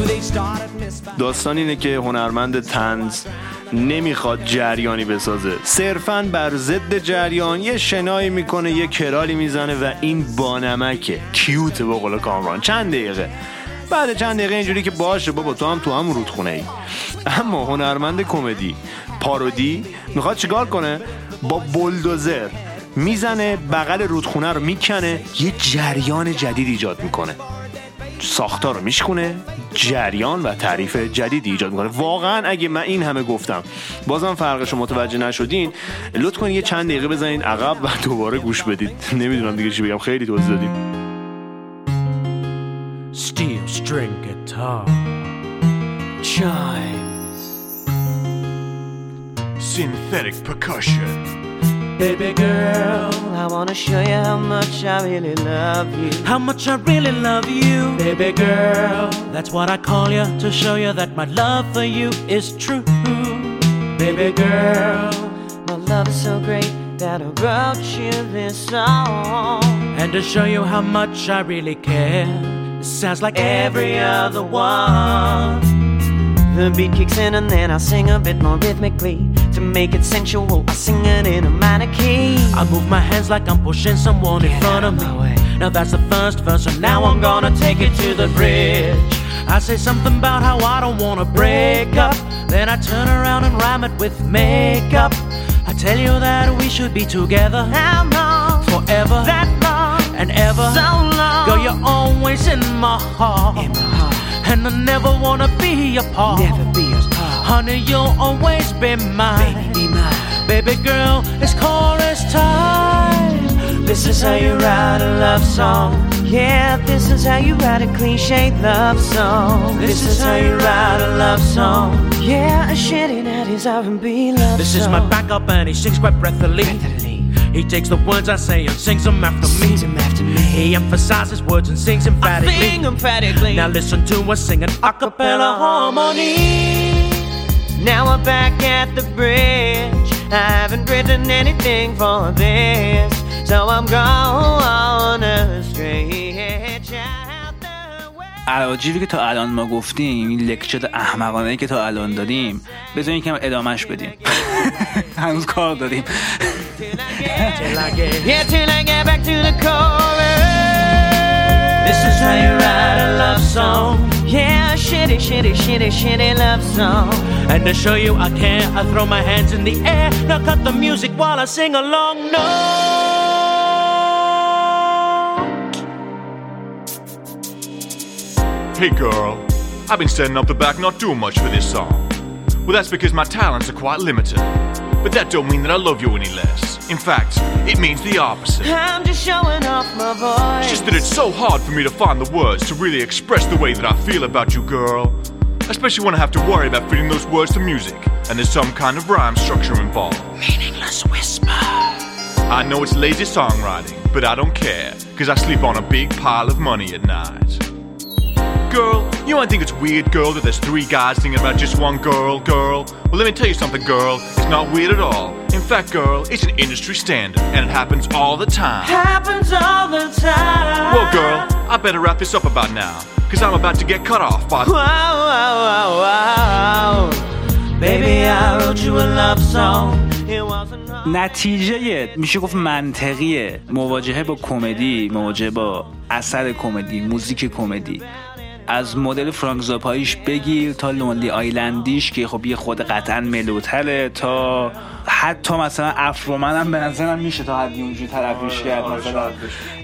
داستان اینه که هنرمند تنز نمی‌خواد جریانی بسازه. صرفا بر ضد جریان یه شنایی می‌کنه یه کرالی می‌زنه و این بانمکه کیوت به قول کامران. چند دقیقه؟ بعد چند دقیقه اینجوری که باشه بابا تو هم تو هم رودخونه ای اما هنرمند کمدی پارودی می‌خواد چیکار کنه؟ با بلدوزر می‌زنه بغل رودخونه رو می‌کنه یه جریان جدید ایجاد می‌کنه. ساختار رو میشکونه جریان و تعریف جدیدی ایجاد می‌کنه واقعا اگه من این همه گفتم بازم فرقش رو متوجه نشدین لطف کنید یه چند دقیقه بزنید عقب و دوباره گوش بدید نمی‌دونم دیگه چی بگم خیلی توضیح دادیم Steel string guitar. Chimes. Synthetic percussion. Baby girl, I wanna show you how much I really love you. How much I really love you. Baby girl, That's what I call you to show you that my love for you is true. baby girl, my love is so great that I wrote you this song. And to show you how much I really care. It sounds like every other one. The beat kicks in and then I sing a bit more rhythmically. To make it sensual, I sing it in a minor key. I move my hands like I'm pushing someone in front of me. Now that's the first verse, and now I'm gonna take it to the bridge. I say something about how I don't wanna break up. Then I turn around and rhyme it with makeup. I tell you that we should be together. How long? Forever. That long. And ever. So long. Girl, you're always in my heart. In my heart. And I never wanna be apart. Never be apart. Honey, you'll always be mine. Baby, be mine. Baby girl, it's chorus time. This is how you write a love song. Yeah, this is how you write a cliche love song. This is how you write a love song. Yeah, a shitty daddy's R&B love This is my backup and he sings quite breathily. He takes the words I say and sings them after me. after me. He emphasizes words and sings emphatically. I sing emphatically. Now listen to us sing an a cappella harmony. Now we're back at the bridge. I haven't written anything for this, so I'm gonna عراجیبی که تا الان ما گفتیم این لکچر احمقانه که تا الان دادیم بذارین یکم ادامهش بدیم هنوز کار داریم. This is how you write a love song. Yeah, shitty, shitty, shitty, shitty love song. And to show you I care, I throw my hands in the air. Now cut the music while I sing along. No. Hey girl, I've been standing up the back not doing much for this song. Well, that's because my talents are quite limited. But that don't mean that I love you any less. In fact, it means the opposite. I'm just showing off my voice. It's just that it's so hard for me to find the words to really express the way that I feel about you, girl. Especially when I have to worry about fitting those words to music, and there's some kind of rhyme structure involved. Meaningless whisper. I know it's lazy songwriting, but I don't care, because I sleep on a big pile of money at night Girl, you might think it's weird, girl, that there's three guys thinking about just one girl, girl. Well, let me tell you something, girl. It's not weird at all. In fact, girl, it's an industry standard, and it happens all the time. Happens all the time. Well, girl, I better wrap this up about now, because I'm about to get cut off by. Wow, wow, wow, wow. Baby, I wrote you a love song. It wasn't hard. نتیجه میشه گفت منطقیه مواجهه با کمدی مواجهه با اثر کمدی موزیک کمدی از مدل فرانک زاپاییش بگیر تا لونلی آیلندیش که خب یه خود قطعا ملوتره تا حتی مثلا افرومن هم به نظرم میشه تا حدی اونجوری طرفش کرد مثلا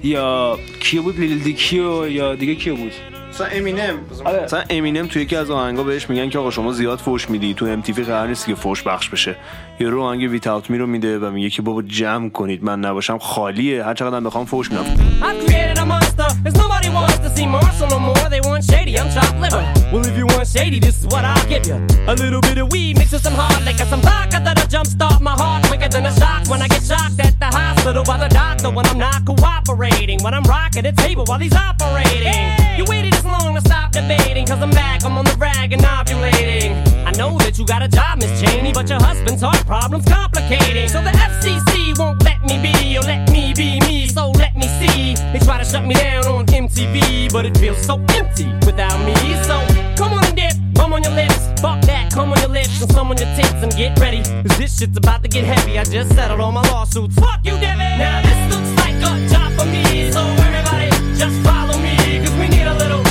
یا کیو بود؟ لیل دیکیو یا دیگه کیو بود؟ مثلا امینم. مثلا امینم توی یکی از آهنگا بهش میگن که آقا شما زیاد فوش میدی تو ام قرار نیست که فوش بخش بشه. یه رو آهنگ ویتاوت می رو میده و میگه که بابا جمع کنید من نباشم خالیه هر چقدر بخوام فوش میدم I've created a monster, cause nobody wants to see Marshall no more. They want shady, I'm chopped liver. Well, if you want shady, this is what I'll give you. A little bit of weed mixed with some hard liquor, some vodka that'll jumpstart my heart quicker than a shock when I get shocked at the hospital by the doctor when I'm not cooperating. When I'm rocking the table while he's operating. You waited this long to stop debating, cause I'm back, I'm on the rag and ovulating. I know that you got a job, Miss Cheney, but your husband's heart problem's complicating. So the FCC won't let me be, or let me be me, so let me see. They try to shut me down on MTV, but it feels so empty without me. So come on and dip, come on your lips, fuck that, come on your lips, and some on your tits, and get ready. Cause this shit's about to get heavy. I just settled all my lawsuits. Fuck you, Devin! Now this looks like a job for me, so everybody just follow me, cause we need a little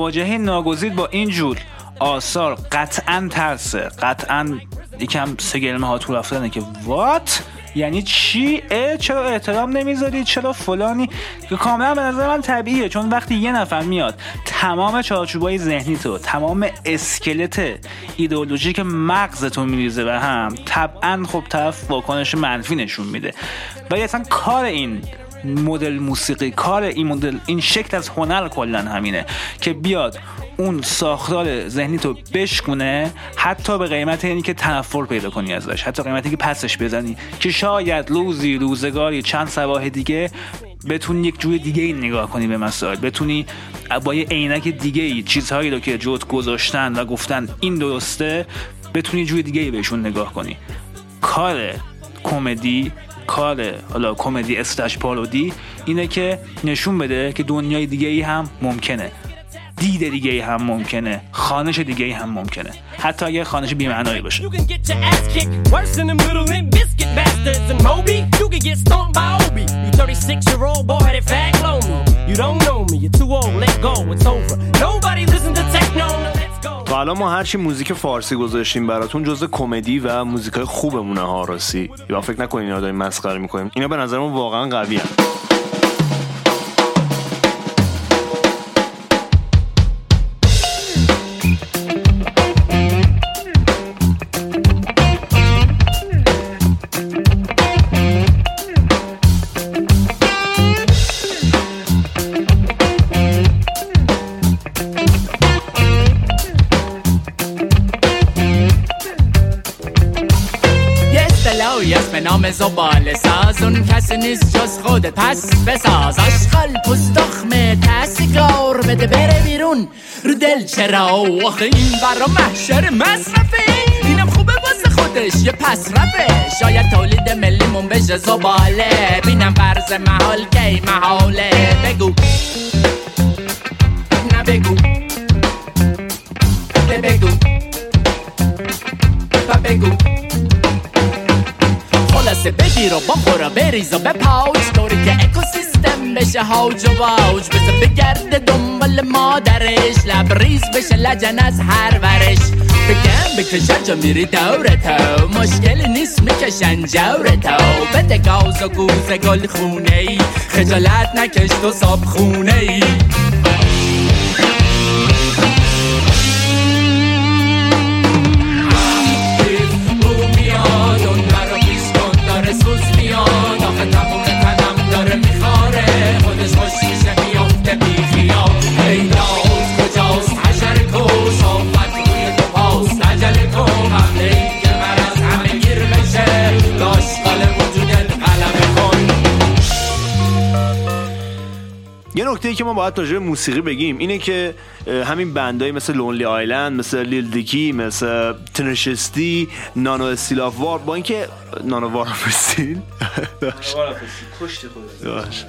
مواجهه ناگزیر با این جور آثار قطعا ترسه. قطعا یکم سگلمه ها تو رفتنه که وات؟ یعنی چی؟ چرا احترام نمی‌ذاری؟ چرا فلانی؟ که کاملا به نظر من طبیعیه چون وقتی یه نفر میاد تمام چارچوبای ذهنی تو تمام اسکلت ایدئولوژی که مغزتون میریزه به هم طبعا خب طرف واکنش منفی نشون میده. ولی اصلا کار این مدل موسیقی کار این مدل این شکل از هنر کلا همینه که بیاد اون ساختار ذهنی تو بشکونه حتی به قیمت اینی که تنفر پیدا کنی ازش حتی قیمتی که پسش بزنی که شاید روزی روزگاری چند سواه دیگه بتونی یک جوی دیگه ای نگاه کنی به مسائل بتونی با یه عینک دیگه ای چیزهایی رو که جوت گذاشتن و گفتن این درسته بتونی جوی دیگه ای بهشون نگاه کنی. کار کمدی کار حالا کمدی استش پارودی اینه که نشون بده که دنیای دیگه ای هم ممکنه. دیده دیگه ای هم ممکنه. خانش دیگه ای هم ممکنه. حتی اگه خانش بیمعنایی باشه. You don't know me, you're too old, let go, it's over. Nobody listen to techno. تا الان ما هرچی موزیک فارسی گذاشتیم براتون جزء کمدی و موزیکای خوبمونه ها راستی یا فکر نکنین داریم مسخره می‌کنیم. اینا به نظر ما واقعا قوی زبال ساز اون کسی نیست جز خودت پس بساز. آشغال پوستخمه تسیگار بده بره بیرون. رو دل چرا آخه این برا محشر مصرفه. اینم خوبه واسه خودش یه پس رفه. شاید تولید ملیمون بشه زباله. بینم فرض محال کی محاله. بگو. نه بگو. بگو. بگو. خلاصه بگیر و بخور و بریز و طوری که اکوسیستم بشه هاوج و واوج. بزه بگرده دنبال مادرش. لبریز بشه لجن از هر ورش. بگم بکشن جا میری دورتو مشکلی نیست می‌کشن جورتو بده گاز و گوز گل خونه ای خجالت نکش تو صاب خونه ای ای که ما باید راجع موسیقی بگیم. اینه که همین بندایی مثل لونلی آیلند مثل لیل دیکی مثل تنشستی نانو استیلاف وار با اینکه نانو وارافستین باش.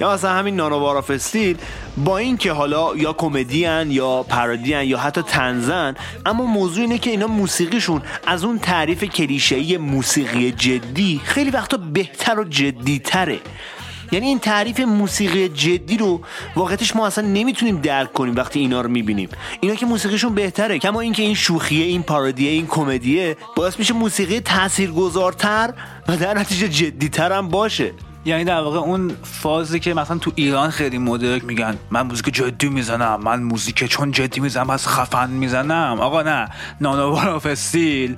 یا مثلا همین نانو وارافستیل با اینکه حالا یا کمدین یا پارودین یا حتی تنزن اما موضوع اینه که اینا موسیقیشون از اون تعریف کلیشه‌ای موسیقی جدی خیلی وقتا بهتر و جدیتره. یعنی این تعریف موسیقی جدی رو واقعتش ما اصلا نمی‌تونیم درک کنیم وقتی اینا رو می‌بینیم. اینا که موسیقیشون بهتره کما اینکه این شوخیه این پارودیه این کمدیه باعث میشه موسیقی تاثیرگذارتر و در نتیجه جدیتر هم باشه. یعنی در واقع اون فازی که مثلا تو ایران خیلی مدرک میگن من موزیک جدی می‌زنم من موزیک چون جدی می‌زنم از خفن می‌زنم. آقا نه نانوارا فستیل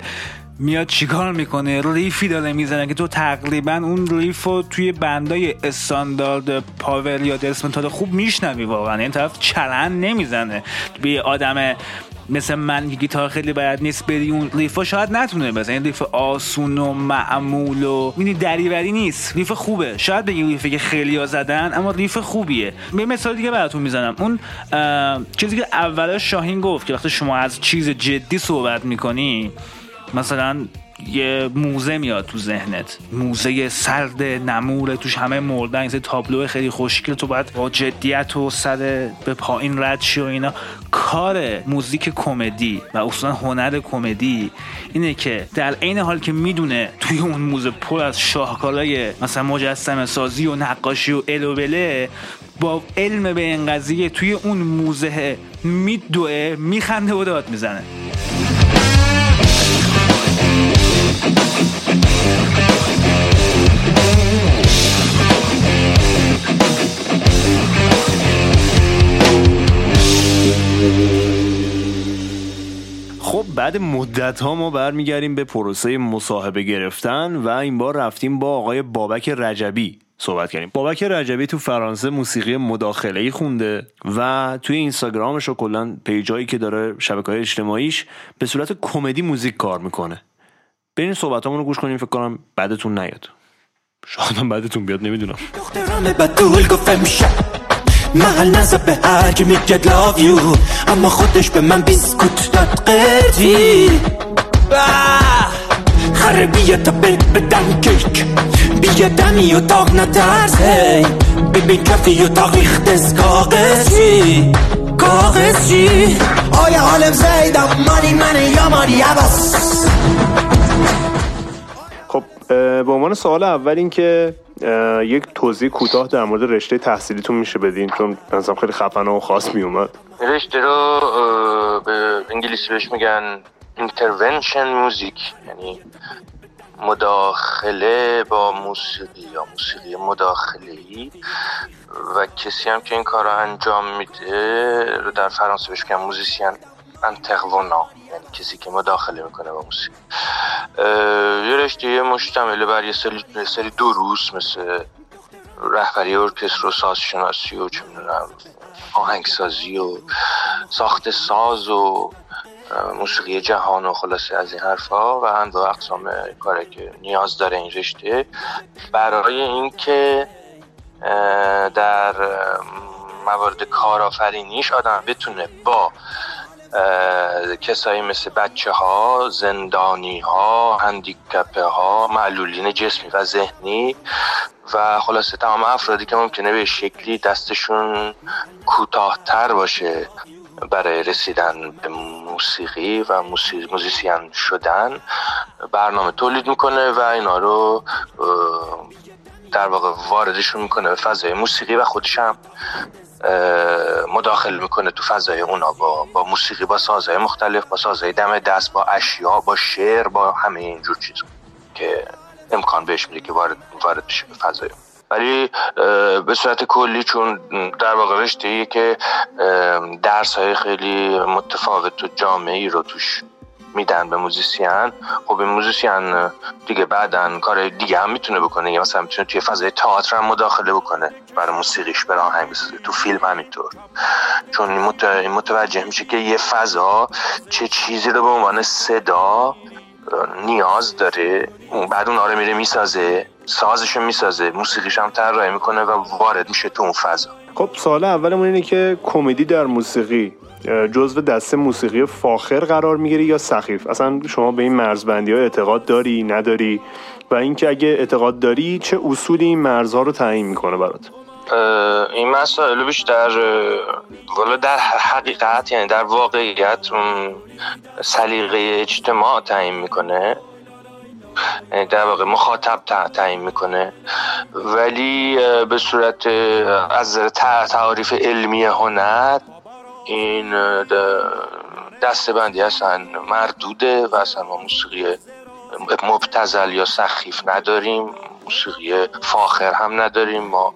میاد چیکار می‌کنه؟ ریفی داره می‌زنه که تو تقریبا اون ریف رو توی بندای استاندارد پاور یا دسمنتال خوب میشنوی واقعا. این طرف چلن نمی‌زنه. به آدم مثل من گیتار خیلی باید نیست بری اون ریفا شاید نتونه بزنه. این ریف آسون و معمول و می‌دونی دریوری نیست. ریف خوبه. شاید بگی ریفی که خیلی ها زدن اما ریف خوبیه. به مثال دیگه براتون می‌زنم. اون چیزی که اول شاهین گفت که وقتی شما از چیز جدی صحبت می‌کنی مثلا یه موزه میاد تو ذهنت. موزه سرد نمور توش همه مردن یه تابلو خیلی خوشگل تو باید با جدیت و سر به پایین رد شی و اینا. کار موزیک کمدی و اصولا هنر کمدی اینه که در عین حال که می‌دونه توی اون موزه پر از شاهکارهای مثلا مجسمه سازی و نقاشی و الوبله با علم به این قضیه توی اون موزه میدوه میخنده و داد می‌زنه. خب بعد مدت ها ما برمیگردیم به پروسه مصاحبه گرفتن و این بار رفتیم با آقای بابک رجبی صحبت کردیم. بابک رجبی تو فرانسه موسیقی مداخله ای خونده و توی اینستاگرامش و کلا پیجایی که داره شبکه های اجتماعیش به صورت کمدی موزیک کار می‌کنه. برین صحبت رو گوش کنیم فکر کنم بعدتون نیاد. شاید هم بعدتون بیاد نمی‌دونم. دخترم بدول گفت امشب محل نزد به هر کی میگه love you. اما خودش به من بیسکوت داد قرتی خره بیا تا بدم کیک. بیا دمی اتاق نترس هی ببین کفی اتاق ریختس کاغذی. کاغذی. آیا حالم زیدم مانی منه یا مانی عباس؟ به عنوان سوال اول این که یک توضیح کوتاه در مورد رشته تحصیلیتون میشه بدین چون مثلا خیلی خفنه و خاص میومد. رشته رو به انگلیسی بهش میگن intervention موزیک یعنی مداخله با موسیقی یا موسیقی مداخله ای و کسی هم که این کار رو انجام میده رو در فرانسه بهش میگن موزیسین انتقوانا یعنی کسی که مداخله می‌کنه با موسیقی. یه رشته مشتمل بر یه سری, یه سری دروس مثل رهبری ارکستر و سازشناسی و چه می‌دونم آهنگسازی و ساخت ساز و موسیقی جهان و خلاصه از این حرفا و انواع اقسام کاری که نیاز داره این رشته. برای اینکه در موارد کارآفرینیش آدم بتونه با کسایی مثل بچه ها زندانی ها هندیکپه ها معلولین جسمی و ذهنی و خلاصه تمام افرادی که ممکنه به شکلی دستشون کوتاهتر باشه برای رسیدن به موسیقی و موزیسین شدن برنامه تولید می‌کنه و اینا رو در واقع واردشون می‌کنه به فضای موسیقی و خودش هم. مداخل می‌کنه تو فضای اونا با, با موسیقی با سازهای مختلف با سازهای دم دست با اشیا با شعر با همه اینجور چیز که امکان بهش میده که وارد وارد بشه به فضای. ولی به صورت کلی چون در واقع رشته که درس های خیلی متفاوت و جامعی رو توش میدن به موزیسین خب این موزیسین دیگه بعدا کار دیگه هم می‌تونه بکنه. یا مثلا می‌تونه توی فضای تئاتر هم مداخله بکنه برای موسیقیش برای آهنگ بسازه تو فیلم همینطور. چون این مت- این متوجه میشه که یه فضا چه چیزی رو به عنوان صدا نیاز داره. بعد اون آره میره می‌سازه سازشو می‌سازه موسیقیش هم طراحی می‌کنه و وارد میشه تو اون فضا. خب سوال اولمون اینه که کمدی در موسیقی جزو دسته موسیقی فاخر قرار می‌گیری یا سخیف؟ اصلا شما به این مرزبندی ها اعتقاد داری نداری؟ و اینکه اگه اعتقاد داری چه اصولی این مرزها رو تعیین می‌کنه برات؟ این مسائل بیشتر والا در حقیقت یعنی در واقعیت سلیقه اجتماع تعیین می‌کنه. یعنی در واقع مخاطب تع- تعیین می‌کنه. ولی به صورت از نظر تع- تعاریف علمی هنر این دسته بندی اصلا مردوده و اصلا ما موسیقی مبتزل یا سخیف نداریم موسیقی فاخر هم نداریم. ما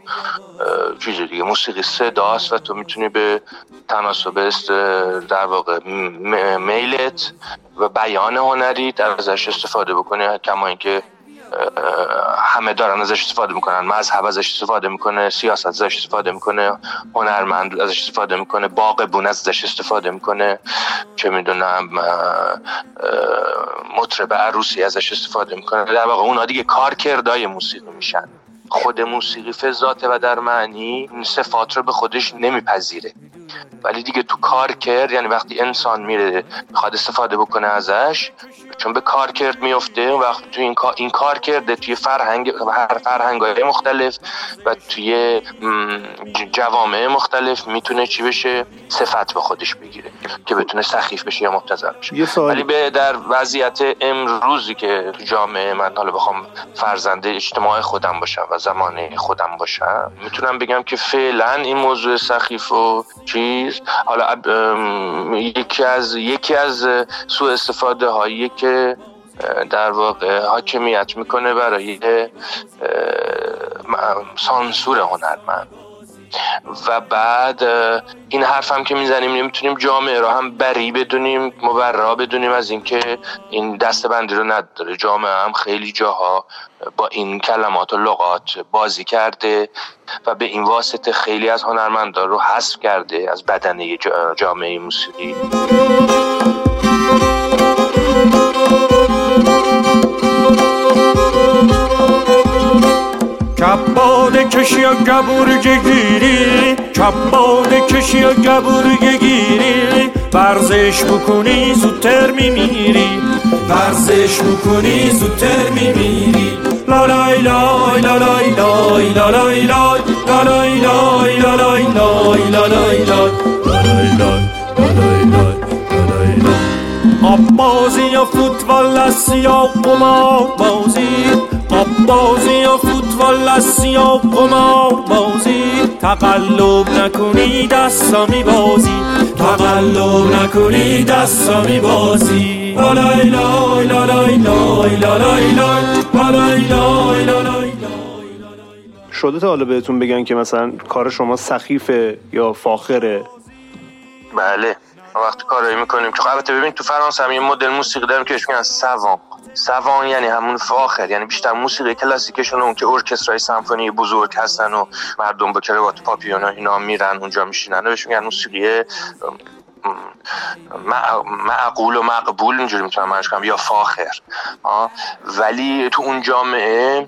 چیز دیگه موسیقی صداست و تو می‌تونی به تناسب است در واقع میلت و بیان هنری در ازش استفاده بکنی. کما اینکه همه دارن ازش استفاده می‌کنن. مذهب ازش استفاده می‌کنه سیاست ازش استفاده می‌کنه هنرمند ازش استفاده می‌کنه باغبون ازش استفاده می‌کنه. چه می‌دونم مطرب عروسی ازش استفاده می‌کنه. در واقع اونا دیگه کارکردای موسیقی میشن. خود موسیقی فضاته و در معنی این صفات رو به خودش نمیپذیره. ولی دیگه تو کار کرد یعنی وقتی انسان میره می‌خواد استفاده بکنه ازش چون به کار کرد میفته اون وقت تو این کار این کار کرده توی فرهنگ هر فرهنگ های مختلف و توی جوامع مختلف می‌تونه چی بشه؟ صفت به خودش بگیره که بتونه سخیف بشه یا مبتذل بشه. ولی به در وضعیت امروزی که تو جامعه من حالا بخوام فرزنده اجتماع خودم باشم و زمانه خودم باشم می‌تونم بگم که فعلا این موضوع سخیف و چیز حالا یکی از یکی از سوء استفاده هایی که در واقع حاکمیت می‌کنه برای سانسور هنرمند. و بعد این حرف هم که می‌زنیم نمی‌تونیم جامعه رو هم بری بدونیم مبرا بدونیم از اینکه این دسته بندی رو نداره. جامعه هم خیلی جاها با این کلمات و لغات بازی کرده و به این واسطه خیلی از هنرمندان رو حذف کرده از بدنه جا- جامعه موسیقی. کباده کشی و گبور گیری کباده کشی و گبور گیری ورزش بکنی زودتر میمیری ورزش بکنی زودتر میمیری لا لای لای لا لای لالای لا لای لالای لا لای لالای لا لای لالای لا لای لای آب بازی یا فوتبال است یا قمار بازی آب بازی یا فوتبال است یا قمار بازی. تقلب نکنی دستا می بازی تقلب نکنی دستا می بازی لا لای لای لا لای لای لا لای لای لا لای لای لا لای. شده تا حالا بهتون بگن که مثلا کار شما سخیفه یا فاخره؟ بله. وقتی کارایی می‌کنیم که البته ببین تو فرانسه هم یه مدل موسیقی داریم که میگن سوان سوان یعنی همون فاخر یعنی بیشتر موسیقی کلاسیکشون اون که ارکسترای سمفونی بزرگ هستن و مردم با کراوات پاپیون اینا میرن اونجا میشینن بهش میگن موسیقی معقول و مقبول اینجوری می‌تونم منش کنم یا فاخر آه. ولی تو اون جامعه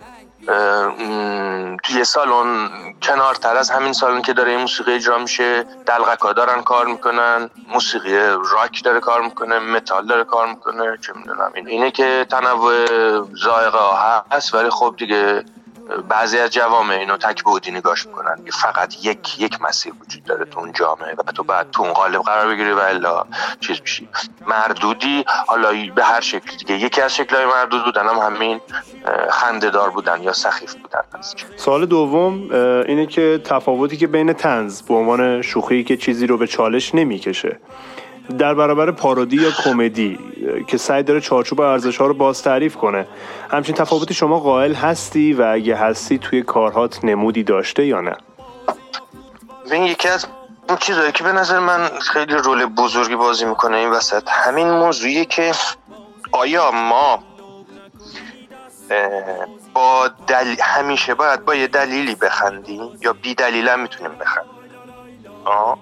توی سالن کنارتر از همین سالن که داره این موسیقی اجرا میشه دلغکا دارن کار می‌کنن موسیقی راک داره کار می‌کنه متال داره کار می‌کنه چه می‌دونم این اینه که تنوع ذائقه هست ولی خب دیگه بعضی از جوامع اینو تک بودی نگاش می‌کنن. که فقط یک یک مسیر وجود داره تو اون جامعه و تو بعد تو اون قالب قرار بگیری و الا چیز میشی. مردودی حالا به هر شکل دیگه. یکی از شکلهای مردود بودن هم همین خنده دار بودن یا سخیف بودن. سوال دوم اینه که تفاوتی که بین تنز به عنوان شوخی که چیزی رو به چالش نمی‌کشه. در برابر پارودی یا کمدی که سعی داره چارچوب ارزش ها رو باز تعریف کنه. همچین تفاوتی شما قائل هستی و اگه هستی توی کارهات نمودی داشته یا نه؟ این یکی از اون چیزایی که به نظر من خیلی رول بزرگی بازی می‌کنه این وسط. همین موضوعیه که آیا ما با دل... همیشه باید با یه دلیلی بخندیم یا بی دلیل می‌تونیم بخندیم؟ آه.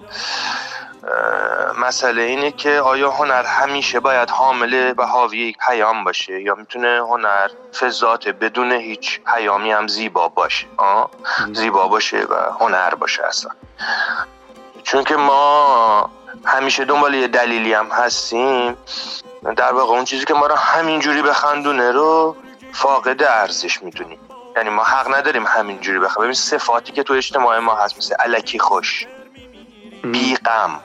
مسئله اینه که آیا هنر همیشه باید حامل و حاوی یک پیام باشه یا می‌تونه هنر فضات بدون هیچ پیامی هم زیبا باشه؟ آه؟ زیبا باشه و هنر باشه اصلا. چون که ما همیشه دنبال یه دلیلی هم هستیم در واقع اون چیزی که ما رو همینجوری بخندونه رو فاقد ارزش می‌دونیم. یعنی ما حق نداریم همینجوری بخندیم. ببین صفاتی که تو اجتماع ما هست مثل علکی خوش بی غم.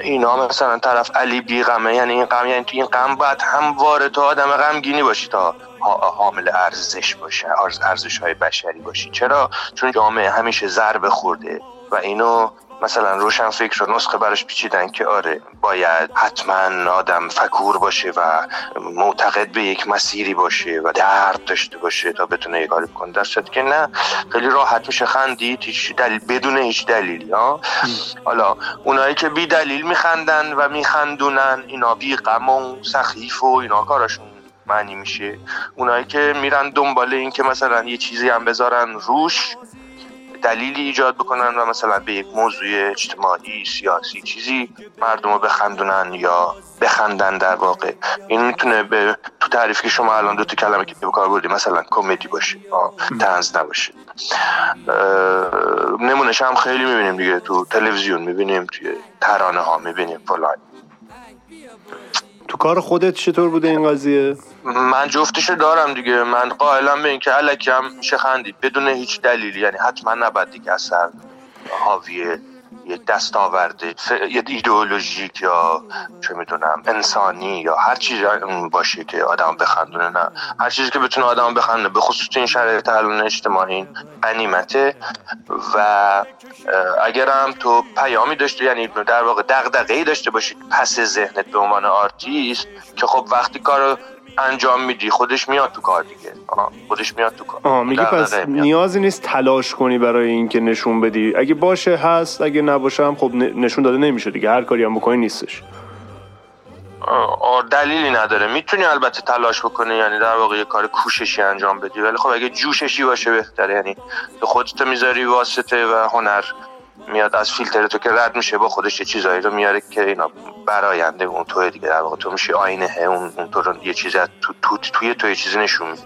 اینا مثلا طرف علی بی غمه یعنی این غم یعنی تو این غم هم وارد تو آدم غمگینی باشی تا حامل ارزش باشه ارزش های بشری باشی. چرا؟ چون جامعه همیشه ضربه خورده و اینو مثلا روشن فکر و نسخه براش پیچیدن که آره باید حتما آدم فکور باشه و معتقد به یک مسیری باشه و درد داشته باشه تا بتونه یه کاری کنه در که نه خیلی راحت میشه خندید هیچ دلیل بدون هیچ دلیلی ها؟ حالا اونایی که بی دلیل میخندن و میخندونن اینا بی غم و سخیف و اینا کارشون معنی میشه. اونایی که میرن دنبال این که مثلا یه چیزی هم بذارن روش دلیلی ایجاد بکنن و مثلا به یک موضوع اجتماعی سیاسی چیزی مردم رو بخندونن یا بخندن در واقع. این می‌تونه به تو تعریفی که شما الان دو تا کلمه که به کار بردی مثلا کمدی باشه طنز نباشه. نمونش هم خیلی می‌بینیم دیگه. تو تلویزیون می‌بینیم توی ترانه ها می‌بینیم فلان. تو کار خودت چطور بوده این قضیه؟ من جفتشو دارم دیگه. من قائلم به اینکه الکی هم میشه خندید. بدون هیچ دلیلی. یعنی حتما نباید دیگه اثر حاوی یه دستاورده ف- یه ایدئولوژیک یا چه می‌دونم انسانی یا هر چیزی باشه که آدم بخندونه. نه. هر چیزی که بتونه آدم بخندونه به خصوص این شرایط الان اجتماعی این غنیمته و اگرم تو پیامی داشته یعنی در واقع دغدغه‌ای داشته باشی پس ذهنت به عنوان آرتیست که خب وقتی کارو انجام میدی. خودش میاد تو کار دیگه. آه، خودش میاد تو کار. آه میگه پس. نیازی نیست تلاش کنی برای اینکه نشون بدی. اگه باشه هست اگه نباشه هم خب نشون داده نمیشه دیگه. هر کاری هم بکنی نیستش. آه، دلیلی نداره. می‌تونی البته تلاش بکنی یعنی در واقع یه کار کوششی انجام بدی. ولی خب اگه جوششی باشه بهتره یعنی خودت می‌ذاری واسطه و هنر. میاد از فیلتر تو که رد میشه با خودش یه چیزایی رو میاره که اینا براینده اون توی دیگه. در واقع تو میشه آینه اون اون تو یه چیزی از تو, تو توی تو یه چیزی نشون میده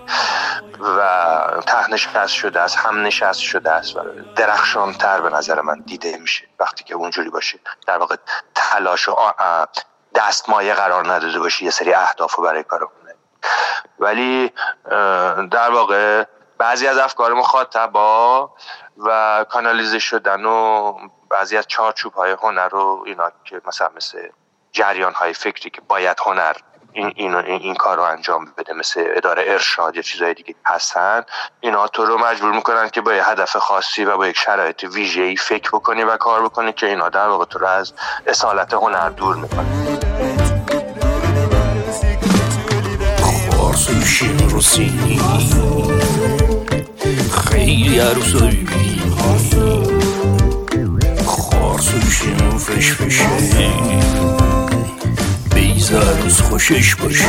و ته نشست شده است هم نشست شده است و درخشان تر به نظر من دیده میشه وقتی که اونجوری باشه. در واقع تلاش و دستمایه قرار نداده باشی یه سری اهداف رو برای کار کنه ولی در واقع بعضی از افکار مخاطبا و کانالیزه شدن و بعضی از چارچوب های هنر رو اینا که مثلا مثل جریان های فکری که باید هنر این, این, این, این کار رو انجام بده مثل اداره ارشاد یا چیزهای دیگه هستن اینا تو رو مجبور می‌کنن که با یه هدف خاصی و با یک شرایط ویژه‌ای فکر بکنی و کار بکنی که اینا در واقع تو رو از اصالت هنر دور می‌کنن. روسینی خیلی عروسایی فش فشه بیز عروس خوشش باشه.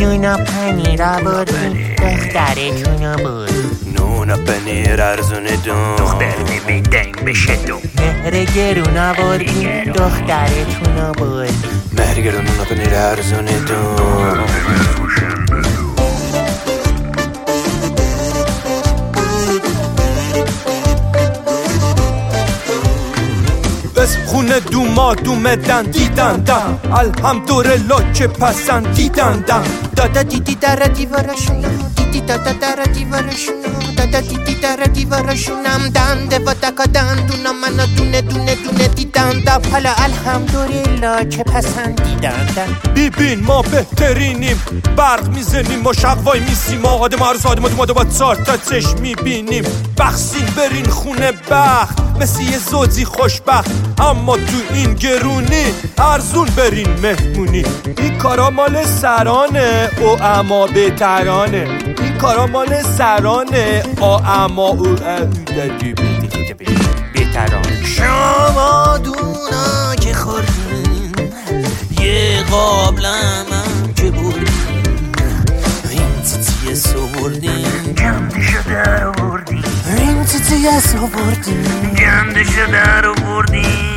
نونا پنیر آوردیم دخترتونو بود. نون پنیر ارزونه دون دختر نمیدنگ بشه دون مهر گرون آوردیم دخترتونو بود. مهرگرون نون پنیر ارزونه دون بس خونه دوما دومدن دیدندم الحمدلله که پسندیدندم دادا دیدی در دیوارشونو دیدی دادا در دیوارشونو دادا دیدی در دیوارشونم دنده و دکا دندونا منو دونه دونه دونه دیدندم حالا الحمدلله که پسندیدندم ببین ما بهترینیم برق می‌زنیم ما شقوای میسیم ما آدم عرض آدم آدم با چار تا چشم می‌بینیم بخشین برین خونه بخت مثل یه زوجی خوشبخت اما تو این گرونی ارزون برین مهمونی این کارا مال سرانه او اما بهترانه این کارا مال سرانه. آ اما او بهترانه شما دونا که خوردیم یه قابلم هم که بردیم این تیتیه سو بردیم گندشو در آوردیم این تیتیه سو بردیم گندشو در آوردیم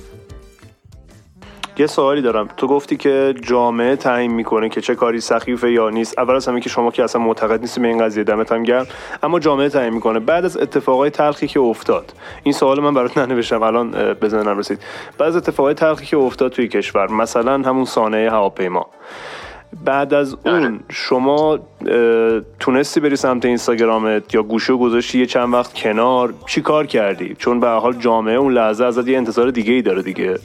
یه سوالی دارم. تو گفتی که جامعه تعیین می‌کنه که چه کاری سخیفه یا نیست. اول از همه که شما که اصلا معتقد نیستی به این قضیه دمت هم گرم. اما جامعه تعیین می‌کنه. بعد از اتفاقای تلخی که افتاد این سوال من برات ننوشتم الان بزنم رسید. بعد از اتفاقای تلخی که افتاد توی کشور مثلا همون سانحه هواپیما. بعد از اون شما تونستی بری سمت اینستاگرامت یا گوشو گذاشتی یه چند وقت کنار چی کار کردی؟ چون به حال جامعه اون لحظه ازت یه انتظار دیگه ای داره دیگه.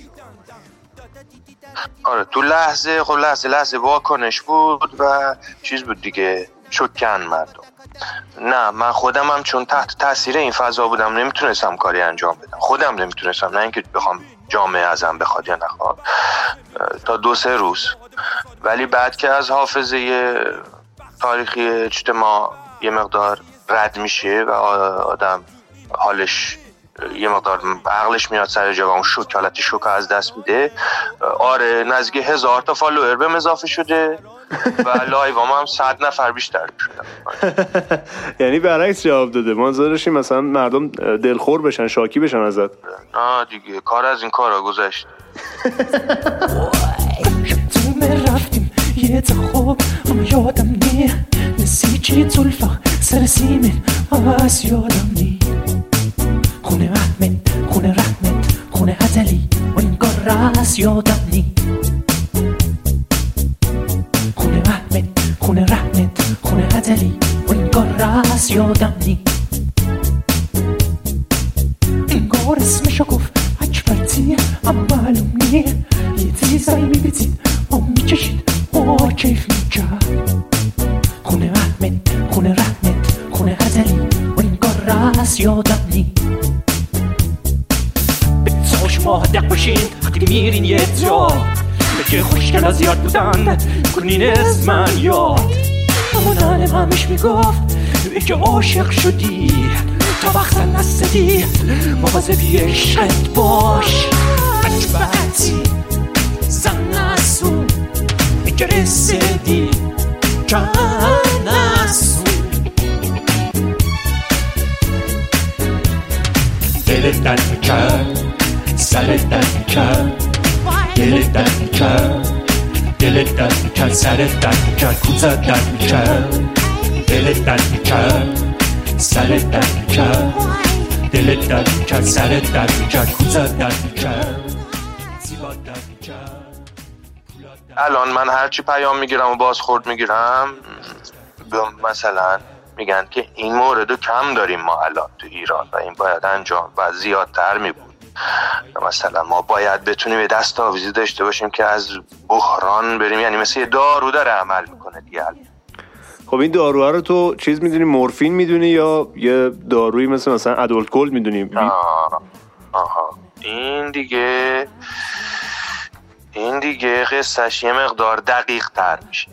آره تو لحظه خب لحظه لحظه واکنش بود و چیز بود دیگه شکن مردم. نه من خودم هم چون تحت تاثیر این فضا بودم نمی‌تونستم کاری انجام بدم. خودم نمی‌تونستم نه اینکه بخوام جامعه ازم بخواد یا نخواد تا دو سه روز. ولی بعد که از حافظه تاریخی اجتماع یه مقدار رد میشه و آدم حالش یه مقدار عقلش میاد سر جا و اون شوک حالت شوک از دست میده. آره نزدیک هزار تا فالوور بهم اضافه شده و لایو هم صد نفر بیشتر شدن یعنی برعکس جواب داده. ما انتظار داشتیم مثلا مردم دلخور بشن شاکی بشن ازت. نه دیگه کار از این کارا گذشت. تو رفتیم یه تا خوب اما یادم نی نسی چی زلفا سر سیمین از یادم نی خونه رحمت خونه رحمت خونه ازلی کار از یادم نی خونه رحمت خونه رحمت خونه ازلی کار از یادم نی انگار اسمشو گفت اکبرتیه اما معلوم نیه یه چیزایی میبیدید و می‌کشید و کیف می‌کرد خونه رحمت خونه رحمت خونه ازلی کار از یادم نی هدق باشین وقتی میرین یه جا که خوشگلا زیاد بودن کنین از من یاد مامانم همیش می‌گفت توی که عاشق شدی تا وقت نستدی مواظبی عشقت باش عجبتی زن نسون که رسیدی جان نسون دلت درد می‌کرد سرت درد می‌کرد دلت درد می‌کرد دلت درد می‌کرد سرت درد می‌کرد کوزت درد می‌کرد دلت درد می‌کرد سرت درد می‌کرد دلت درد می‌کرد سرت درد می‌کرد کوزت درد می‌کرد زیبات درد می‌کرد الان من هرچی پیام می‌گیرم و بازخورد می‌گیرم مثلا میگن که این مورد کم داریم ما الان تو ایران و این باید انجام و زیادتر میبود. مثلا ما باید بتونیم یه دست آویزی داشته باشیم که از بحران بریم. یعنی مثل یه دارو داره عمل می‌کنه دیگه. خب این داروها رو تو چیز می‌دونی مورفین می‌دونی یا یه دارویی مثل مثلا ادولت گولد می‌دونی؟ آه. آها. این دیگه این دیگه قصهش یه مقدار دقیق تر میشه.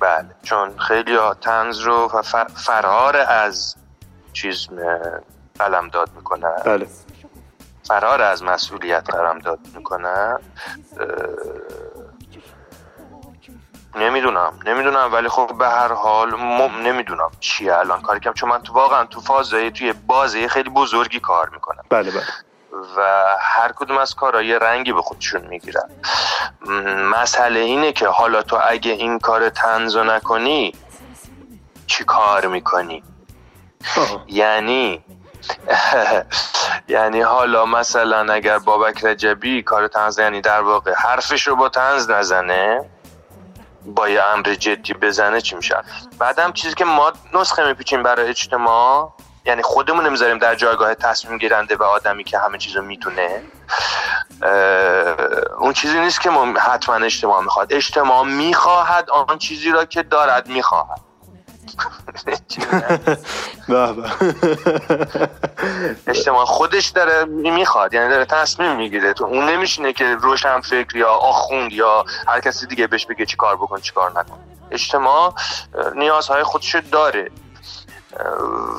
بله. چون خیلی ها تنز رو فرار از چیز قلم داد می‌کنن بله. فرار از مسئولیت قلم داد می‌کنن. نمی‌دونم نمی‌دونم ولی خب به هر حال م... نمی‌دونم چیه الان. کاری کم چون من تو واقعا تو فازه توی بازه خیلی بزرگی کار می‌کنم. بله بله. و هر کدوم از کارها یه رنگی به خودشون می‌گیرن. مسئله اینه که حالا تو اگه این کار تنزو نکنی چی کار می‌کنی؟ یعنی یعنی حالا مثلا اگر بابک رجبی کار تنز یعنی در واقع حرفش رو با تنز نزنه با یه امر جدی بزنه چی میشه؟ بعدم چیزی که ما نسخه میپیچیم برای اجتماع یعنی خودمون نمی‌ذاریم در جایگاه تصمیم گیرنده و آدمی که همه چیزو می‌تونه اون چیزی نیست که ما حتما اجتماع می‌خواد. اجتماع می‌خواهد آن چیزی را که دارد می‌خواهد. اجتماع خودش داره می‌خواد یعنی داره تصمیم می‌گیره. تو اون نمیشینه که روشن فکر یا آخوند یا هر کسی دیگه بهش بگه چی کار بکن چی کار نکن. اجتماع نیازهای خودشو داره.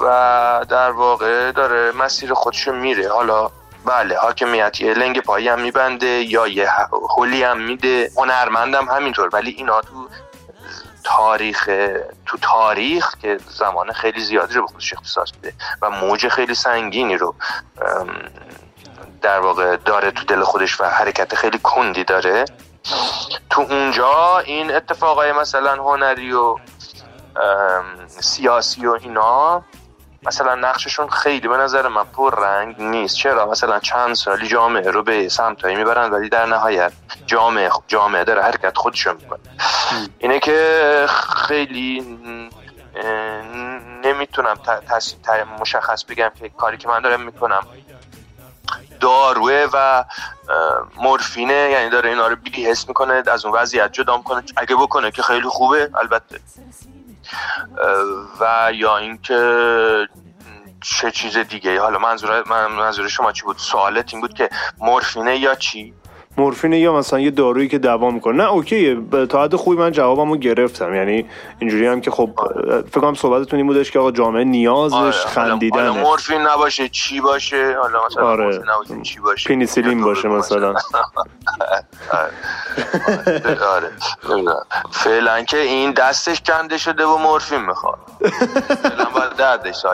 و در واقع داره مسیر خودشو میره. حالا بله حاکمیت یه لنگ پایی هم میبنده یا یه هولی هم میده. هنرمندم همینطور ولی اینا تو تاریخ تو تاریخ که زمان خیلی زیادی رو به خودش اختصاص میده و موج خیلی سنگینی رو در واقع داره تو دل خودش و حرکت خیلی کندی داره. تو اونجا این اتفاقای مثلا هنری و سیاسی و اینا مثلا نقششون خیلی به نظر من پر رنگ نیست. چرا؟ مثلا چند سالی جامعه رو به سمتایی می‌برن ولی در نهایت جامعه جامعه داره حرکت خودشو می‌کنه. اینه که خیلی نمی‌تونم مشخص بگم که کاری که من دارم می‌کنم داروه و مورفینه. یعنی داره اینا رو بی حس می‌کنه از اون وضعیت جدا می‌کنه. اگه بکنه که خیلی خوبه البته. و یا اینکه چه چیز دیگه حالا منظور من منظور شما چی بود؟ سوالت این بود که مورفینه یا چی؟ مورفینه یا مثلا یه دارویی که دوا می‌کنه. نه اوکیه. تا حد خوبی من جوابمو گرفتم. یعنی اینجوری هم که خب فکر کنم صحبتتون این بودش که آقا جامعه نیازش آره، خندیدنه مورفین نباشه چی باشه؟ حالا مثلا آره. مورفین نباشه چی باشه؟ پنیسیلین باشه مثلا. آره. نمی‌دونم. فعلا که این دستش کنده شده و مورفین می‌خواد. فعلا باید دردش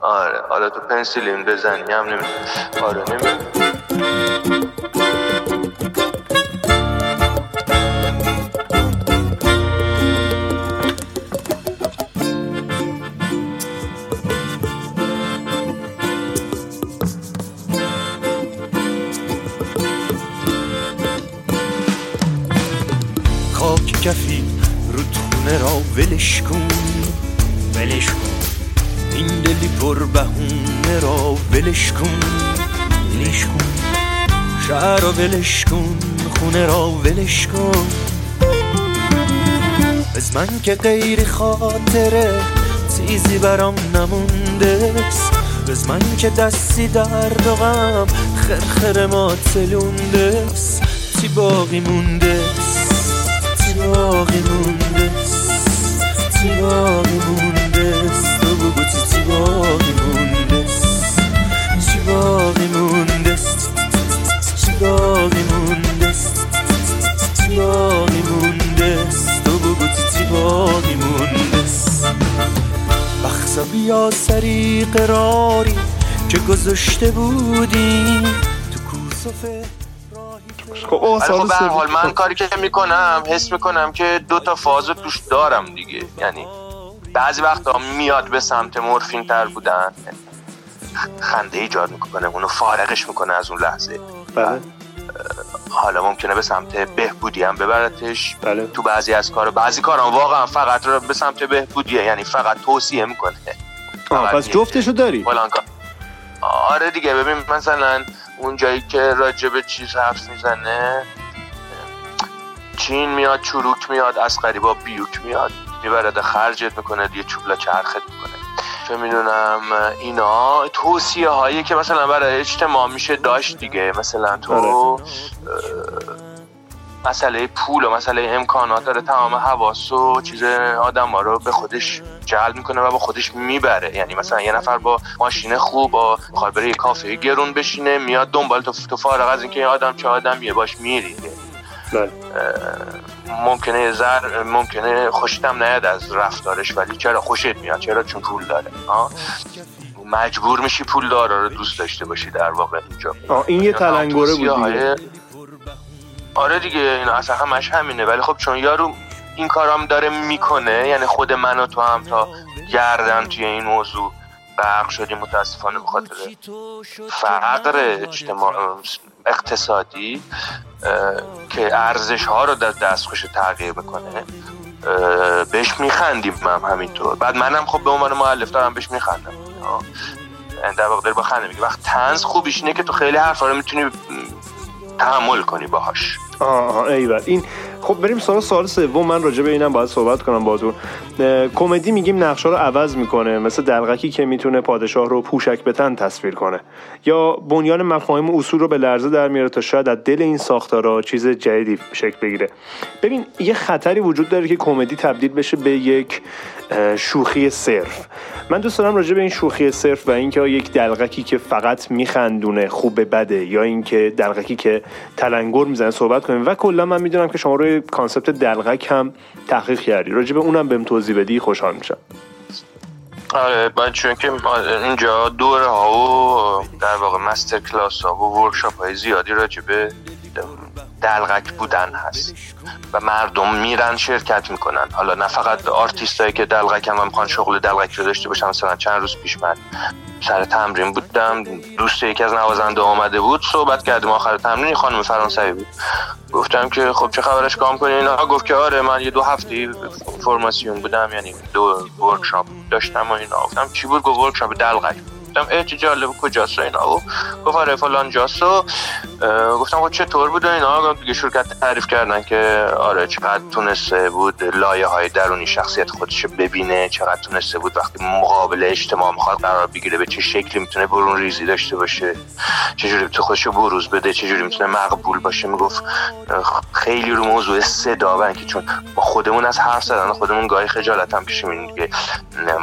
آره. حالا تو پنسیلین بزنی هم نمی‌دونم. آره نمی‌دونم. کفی رودخونه را ولش کن. ولش کن. این دلی پر بهونه را ولش کن. ولش کن. شهر را ولش کن خونه را ولش کن. از من که غیر خاطره چیزی برام نمونده. است از من که دستی درد و غم خرخر ما تلونده. است چی باقی مونده؟ باقی مونده. چی مونده. تو بگو چی چی مونده. چی مونده. چی مونده. چی مونده. تو بگو چی چی مونده. بخصا بیا سری قراری که گذاشته بودیم تو کوسفه خب ولی خب به هر حال من کاری که می‌کنم حس می‌کنم که دو تا فاز رو توش دارم دیگه. یعنی بعضی وقتا میاد به سمت مورفین تر بودن. خنده ایجاد می‌کنه اونو فارغش می‌کنه از اون لحظه. بله. حالا ممکنه به سمت بهبودی هم ببرتش. بله. تو بعضی از کار بعضی کارا واقعا فقط رو به سمت بهبودیه. یعنی فقط توصیه می‌کنه. آه پس جفتشو داری. فلان آره دیگه ببین مثلا اون جایی که راجع به چیز حرف می‌زنه چین میاد چروک میاد از با بیوک میاد می‌برد خرجت می‌کنه دیگه چوبلا چرخت می‌کنه. چه می‌دونم اینا توصیه هایی که مثلا برای اجتماع میشه داشت دیگه. مثلا تو اه، مسئله پول و مسئله امکانات داره تمام حواس و چیز آدم ها رو به خودش جلب می‌کنه و با خودش می‌بره. یعنی مثلا یه نفر با ماشین خوب با می‌خواد بره یه کافه گرون بشینه میاد دنبال تو تو فارغ از اینکه این آدم چه آدمیه باش میری. بله. ممکنه ذر ممکنه خوشتم نیاد از رفتارش ولی چرا خوشت میاد؟ چرا؟ چون پول داره. ها مجبور میشی پول داره رو دوست داشته باشی در واقع اینجا. آه این یه تلنگره بود آره دیگه این اصلا همش همینه. ولی خب چون یارو این کارام داره می‌کنه یعنی خود من و تو هم تا گردن توی این موضوع غرق شدیم متاسفانه به خاطر فقر اجتماع اقتصادی که ارزش ها رو در دستخوش تغییر اه، بهش میخندیم هم همینطور. بعد منم خب به عنوان مؤلف دارم بهش میخندم. یعنی در واقع داره با خنده میگه. وقت تنز خوبیش اینه که تو خیلی حرفا رو می‌تونی تحمل کنی باهاش. آه آه ایول این خب بریم سراغ سوال سوم. من راجع به اینم باید صحبت کنم اه، کمدی میگیم نقشا رو عوض می‌کنه. مثل دلغکی که می‌تونه پادشاه رو پوشک به تن تصویر کنه. یا بنیان مفاهیم و اصول رو به لرزه در میاره تا شاید از دل این ساختارا چیز جدیدی شکل بگیره. ببین یه خطری وجود داره که کمدی تبدیل بشه به یک شوخی صرف. من دوست دارم راجع به این شوخی صرف و اینکه یک دلغکی که فقط میخندونه خوب بده یا اینکه دلغکی که تلنگر می‌زنه صحبت کنیم. و کلا من می‌دونم که شما روی کانسپت دلغک هم تحقیق کردی. راجع اونم بهم توضیح بدی خوشحال میشم. آره باید چون که اینجا دوره ها و در واقع مستر کلاس ها و ورکشاپ های زیادی راجع به دلغک بودن هست. و مردم میرن شرکت می‌کنن. حالا نه فقط آرتیست هایی که دلغک هم می‌خوان شغل دلغک رو داشته باشن مثلا چند روز پیش من سر تمرین بودم. دوست یکی از نوازنده آمده بود صحبت کردیم. آخر تمرین خانم فرانسوی بود. گفتم که خب چه خبرش کام کنی؟ اینا گفت که آره من یه دو هفته فرماسیون بودم یعنی دو ورکشاپ داشتم و اینا. گفتم چی بود؟ گفت ورکشاپ دلغک گفتم اه چه جالب کجاست اینا. و گفت آره فلان جاست و گفتم خب چطور بود اینا؟ دیگه شرکت تعریف کردن که آره چقدر تونسته بود لایه های درونی شخصیت خودش ببینه چقدر تونسته بود وقتی مقابل اجتماع می‌خواد قرار بگیره به چه شکلی می‌تونه برون ریزی داشته باشه چجوری می‌تونه خودش رو بروز بده چجوری می‌تونه مقبول باشه. می‌گفت خیلی رو موضوع صدا و اینکه چون با خودمون از حرف زدن خودمون گاهی خجالت هم پیش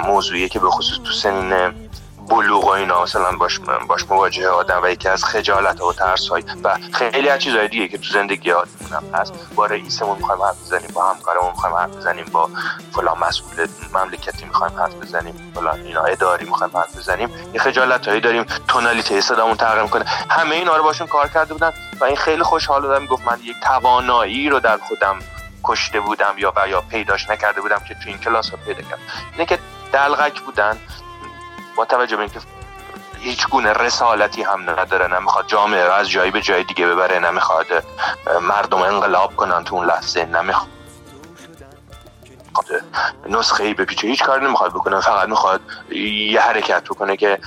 موضوعیه که به خصوص تو سنین بلوغ و اینا مثلا باش باش مواجه آدم و یکی از خجالت و ترس های و خیلی از چیزهای دیگه که تو زندگی آدمون هست با رئیسمون می‌خوایم حرف بزنیم با همکارمون می‌خوایم حرف بزنیم با فلان مسئول مملکتی می‌خوایم حرف بزنیم فلان اینا اداری می‌خوایم حرف بزنیم. یه خجالت هایی داریم تونالیته صدامون تغییر می‌کنه. همه اینا رو باشون کار کرده بودن و این خیلی خوشحال بودم. گفت من یک توانایی رو در خودم کشته بودم یا و یا پیداش نکرده بودم که تو این کلاس ها پیدا کردم. اینه که دلغک بودن با توجه به اینکه هیچ گونه رسالتی هم نداره نمی‌خواد جامعه رو از جایی به جای دیگه ببره نمی‌خواد مردم انقلاب کنن تو اون لحظه نمی‌خواد. نسخه ای بپیچه هیچ کاری نمی‌خواد بکنه فقط می‌خواد یه حرکت بکنه که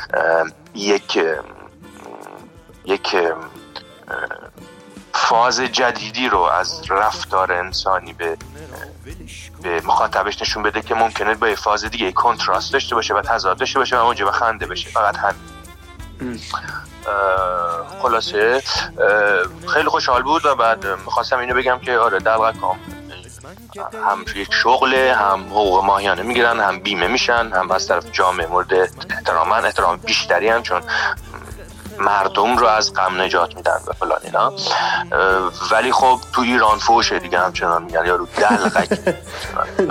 یک یک فاز جدیدی رو از رفتار انسانی به به مخاطبش نشون بده که ممکنه با یه فاز دیگه کنتراست داشته باشه و تضاد داشته باشه و اونجا به خنده بشه. فقط اه، خلاصه خیلی خوشحال بود و بعد می‌خواستم اینو بگم که آره دلغکام هم یک شغله هم حقوق ماهیانه می‌گیرن هم بیمه میشن هم از طرف جامعه مورد احتراما احترام بیشتری هم چون مردم رو از غم نجات میدن و فلان اینا. ولی خب تو ایران فوشه دیگه همچنان میگن. یارو دلغک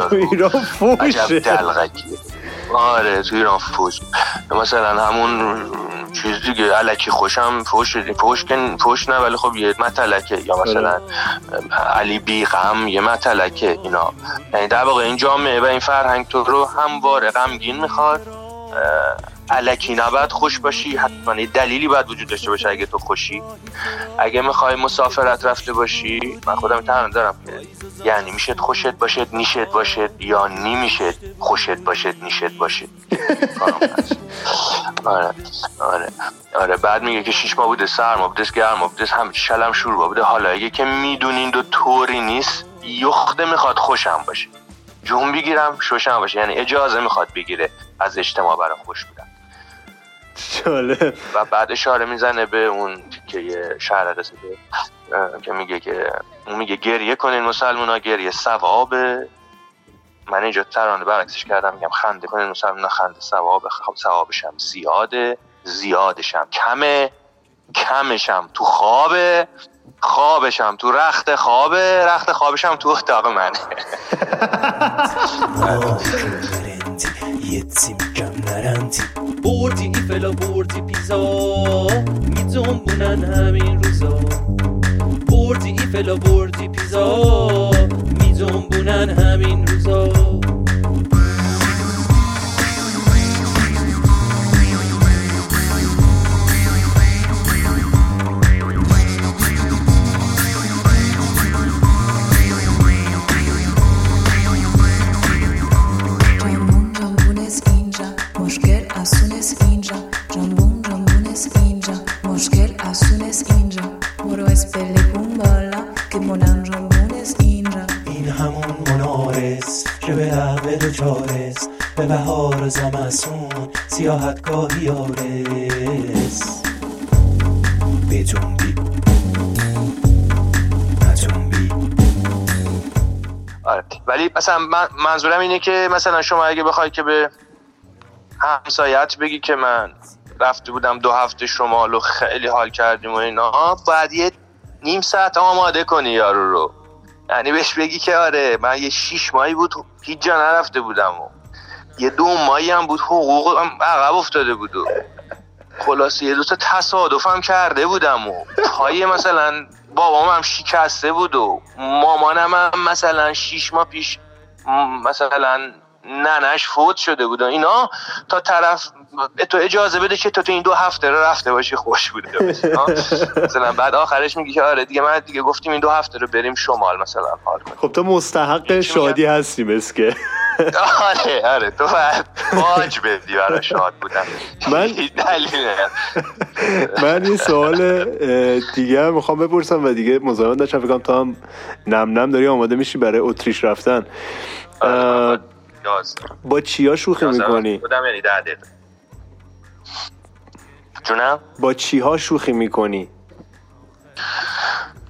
تو ایران عجب فوشه دلغکی. آره تو ایران فوش مثلا همون چیز دیگه علکی خوشم فوش فوش کن فوش نه ولی خب یه متلکه. یا مثلا علی بی غم یه متلکه اینا. یعنی در واقع این جامعه و این فرهنگ تو رو همواره غمگین می‌خواد. علکی نباید خوش باشی. حتما دلیلی باید وجود داشته باشه اگه تو خوشی. اگه می‌خوای مسافرت رفته باشی من خودم تنها دارم. یعنی می‌شد خوشت باشد نیشت باشد یا نیمیشد خوشت باشد نیشت باشد. آره آره آره. بعد میگه که شیش ماه بوده سرما بوده گرما بوده هم شلم شور بوده. حالا اگه که می‌دونین دو طوری نیست یخته می‌خواد خوشم باشه. جون بگیرم شوشم باشه. یعنی اجازه می‌خواد بگیره. از اجتماع برای خوش بودن. جالب. و بعد اشاره می‌زنه به اون که یه شهر رسیده که میگه که اون میگه گریه کنین مسلمان ها گریه ثوابه. من اینجا ترانه برعکسش کردم میگم خنده کنین مسلمان خنده ثواب خب ثوابش هم زیاده زیادش هم کمه کمش هم تو خوابه. خوابش هم تو رخت خوابه رخت خوابش هم تو اتاق منه. بردی ایفلا بردی پیزا. میزنبونن همین روزا. بردی ایفلا بردی پیزا. میزنبونن همین روزا. دوچارس به بهار زمستون سیاحتگاهی یارس بجنبی نجنبی آره. ولی مثلا من منظورم اینه که مثلا شما اگه بخوای که به همسایت بگی که من رفته بودم دو هفته شمال و خیلی حال کردیم و اینا باید یه نیم ساعت آماده کنی یارو رو. یعنی بهش بگی که آره من یه شیش ماهی بود هیچ جا نرفته بودم و یه دو ماهی هم بود حقوقم عقب افتاده بود و خلاصه یه دوتا هم کرده بودم و پای مثلا بابام هم شکسته بود و مامانم هم مثلا شیش ماه پیش مثلا ننش فوت شده بود و اینا تا طرف تو اجازه بده که تو تو این دو هفته رو رفته باشی خوش بوده؟ مثلا بعد آخرش میگی که آره دیگه من دیگه گفتیم این دو هفته رو بریم شمال مثلا حال خب تو مستحق شادی هستی مسکه آره آره تو باید باج بدی برای شاد بودن. من-. من یه سوال دیگه می‌خوام بپرسم و دیگه مزاحمت نشم فکر کنم تو هم نم نم داری آماده میشی برای اتریش رفتن. یاز با چیا شوخی می‌کنی؟ بودم یعنی ده جونم با چیها شوخی می‌کنی؟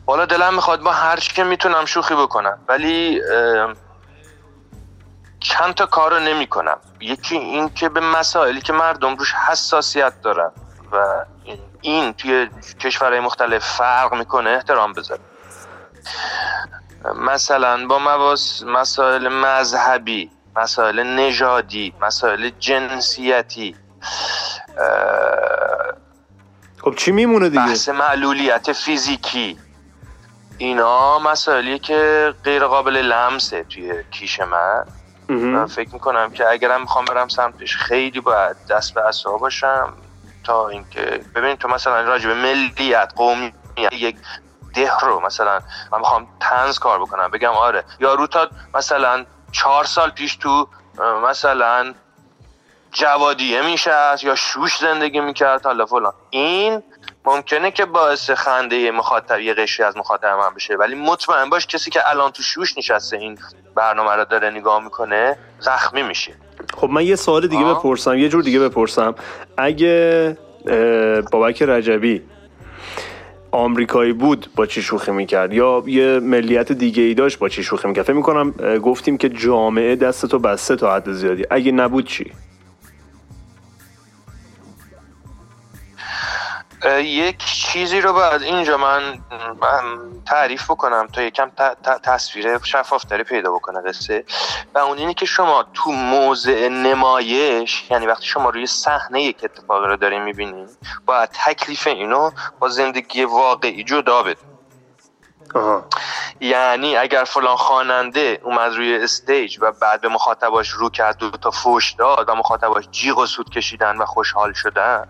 حالا دلم می‌خواد با هر چی که می‌تونم شوخی بکنم ولی چند تا کار رو نمی کنم یکی این که به مسائلی که مردم روش حساسیت دارن و این- توی کشورهای مختلف فرق می‌کنه احترام بذارم. مثلا با مواس مسائل مذهبی مسائل نژادی مسائل جنسیتی خب چی میمونه دیگه؟ بحث معلولیت فیزیکی. اینا مسائلی که غیر قابل لمسه توی کیش من. من فکر می‌کنم که اگرم می‌خوام برم سمتش خیلی باید دست به عصا باشم تا اینکه ببین تو مثلا راجع به ملیت قومیت یک ده رو مثلا من می‌خوام تنز کار بکنم بگم آره یارو تا مثلا چهار سال پیش تو مثلا جوادیه میشه یا شوش زندگی می‌کرد حالا فلان. این ممکنه که باعث خنده مخاطب یه قشری از مخاطب من بشه. ولی مطمئن باش کسی که الان تو شوش نشسته این برنامه رو داره نگاه می‌کنه زخمی میشه. خب من یه سوال دیگه بپرسم یه جور دیگه بپرسم. اگه بابک رجبی آمریکایی بود با چی شوخی می‌کرد؟ یا یه ملیت دیگه ای داشت با چی شوخی می‌کرد؟ فکر می‌کنم گفتیم که جامعه دستتو بسته تا حد زیادی. اگه نبود چی؟ یک چیزی رو باید اینجا من, تعریف بکنم تا یکم تصویر شفافتری پیدا بکنه قصه. و اون اینه که شما تو موضع نمایش یعنی وقتی شما روی صحنه یک اتفاقی رو دارین می‌بینین باید تکلیف اینو با زندگی واقعی جدا بده یعنی اگر فلان خواننده اومد روی استیج و بعد به مخاطباش رو کرد دو تا فوش داد و مخاطباش جیغ و سود کشیدن و خوشحال شدن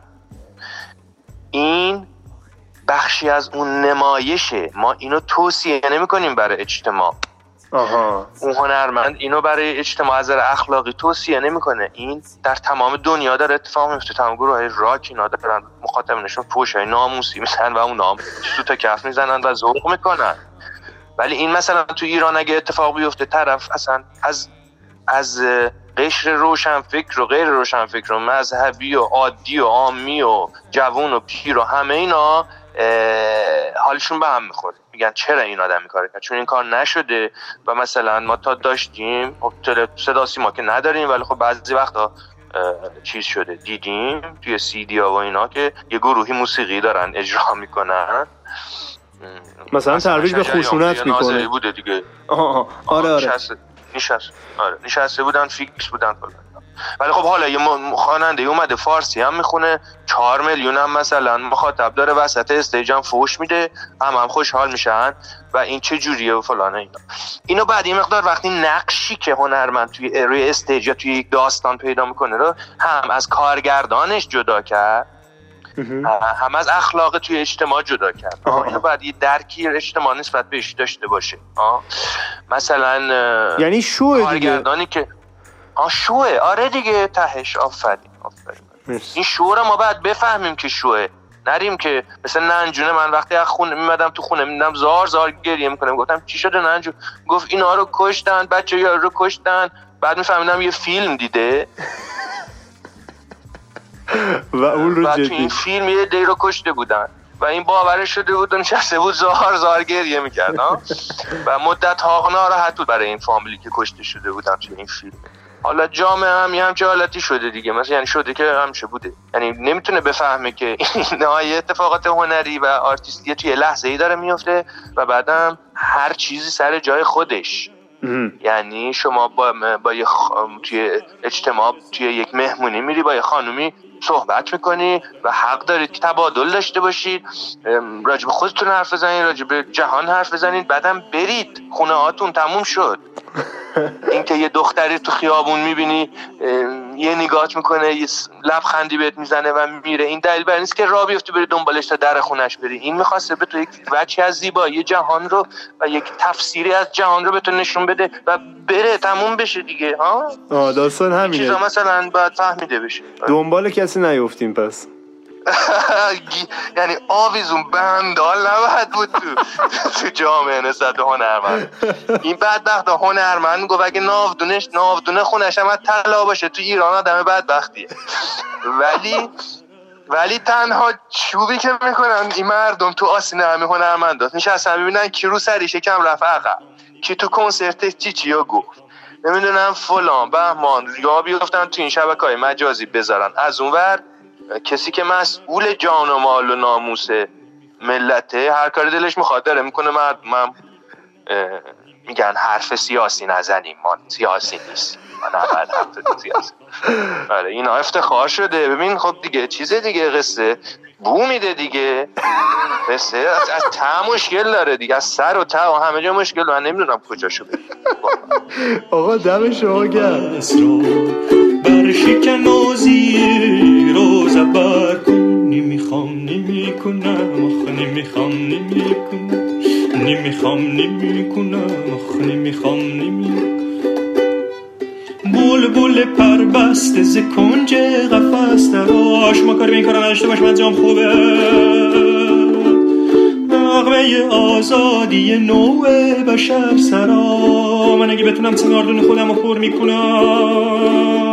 این بخشی از اون نمایشه. ما اینو توصیه نمی کنیم برای اجتماع. آها. اون هنرمند اینو برای اجتماع از اخلاقی توصیه نمی‌کنه. این در تمام دنیا داره اتفاق میفته تمام گروه های راک اینا دارن مخاطبینشون فوش های ناموسی می‌زنن و اون نام تو تا کف می‌زنن و ذوق می‌کنن. ولی این مثلا تو ایران اگه اتفاق بیفته طرف اصلا از از قشر روشن فکر و غیر روشن فکر و مذهبی و عادی و عامی و جوون و پیر و همه اینا حالشون به هم می‌خوره. میگن چرا این آدم این کرد؟ چون این کار نشده و مثلا ما تا داشتیم خب صدا سیما که نداریم ولی خب بعضی وقتا چیز شده. دیدیم توی سی دی ها و اینا که یه گروهی موسیقی دارن اجرا می‌کنن. مثلا ترویج به ناظری می‌کنه. بوده دیگه. آها آها. آره آره. نشست. آره. نشسته بودن فیکس بودن کلا. ولی خب حالا یه خواننده اومده فارسی هم می‌خونه چهار میلیون هم مثلا مخاطب داره وسط استیج هم فوش میده هم هم خوشحال میشن و این چه جوریه و فلانه اینا. اینو بعد یه مقدار وقتی نقشی که هنرمند توی روی استیج یا توی یک داستان پیدا می‌کنه رو هم از کارگردانش جدا کرد هم از اخلاق توی اجتماع جدا کرد آه. اینو باید یه درکی اجتماع نسبت بهش داشته باشه. آه. مثلا یعنی شوه دیگه. که آه شوه. آره دیگه تهش. آفرین آفرین. این شو رو ما باید بفهمیم که شوه. نریم که مثل ننجونه من وقتی از خونه میمدم تو خونه میدم زار زار گریه می‌کنم. گفتم چی شده ننجو؟ گفت اینا رو کشتن بچه یارو رو کشتن. بعد میفهمیدم یه فیلم دیده. و اون رو و تو جدی. این فیلم یه دی رو کشته بودن. و این باورش شده بود نشسته بود زار زار گریه می‌کرد ها. و مدت ها ناراحت بود برای این فامیلی که کشته شده بودن توی این فیلم. حالا جامعه هم یه همچه حالتی شده دیگه. مثلا یعنی شده که همیشه بوده؟ یعنی نمی‌تونه بفهمه که اینا یه اتفاقات هنری و آرتیستی توی لحظه ای داره میفته و بعدم هر چیزی سر جای خودش. یعنی شما با, با یه خ- توی اجتماع توی یک مهمونی میری با یه خانومی صحبت می‌کنی و حق دارید که تبادل داشته باشید. به خودتون حرف بزنید راجع به جهان حرف بزنید. بعدم برید. خونه هاتون تموم شد. اینکه یه دختری تو خیابون می‌بینی یه نگاهت می‌کنه یه لبخندی بهت می‌زنه و میره. این دلیل بر نیست که راه بیفتی بری دنبالش تا در خونش بری. این می‌خواسته به تو یک وجه از زیبایی جهان رو و یک تفسیری از جهان رو به تو نشون بده و بره تموم بشه دیگه ها؟ آه داستان همینه. چیزا مثلا باید فهمیده بشه. دنبال کسی نیفتیم پس. یعنی آویزون بندال نباید بود تو تو جامعه نسبت به هنرمند. این بدبخت هنرمند گفت اگه ناودونش ناودونه خونش هم طلا باشه. تو ایران آدم بدبختیه. ولی ولی تنها چوبی که می‌کنن این مردم تو آسینه همه هنرمندات نشستن ببینن کی رو سریش کم رفت عقب. کی تو کنسرت چی چی گفت. نمی‌دونم فلان بهمان یا بیفتن تو این شبکه های مجازی بذارن. از اون ور کسی که مسئول جان و مال و ناموس ملته هر کاری دلش می‌خواد داره می‌کنه هم اه، میگن حرف سیاسی نزنیم ما سیاسی نیست. ما نباید حرف سیاسی. آره اینا افتخار شده. ببین خب دیگه چیز دیگه قصه. بو میده دیگه. قصه از, از ته مشکل داره دیگه از سر و ته و همه جا مشکل. من نمی‌دونم کجا شده آقا دم شما گرم. بر شکنازی رو زبر کن نمی‌خوام نمی‌کنم آخ نمی‌خوام نمی‌کنم. نمی‌خوام نمی‌کنم آخ نمی‌خوام نمی بول بول پر بسته ز کنج قفس دراش ما کاری کارا نداشته باش من جام خوبه. نغمه آزادی نوع بشر سرا. من اگه بتونم سناردون خودم رو پر می‌کنم.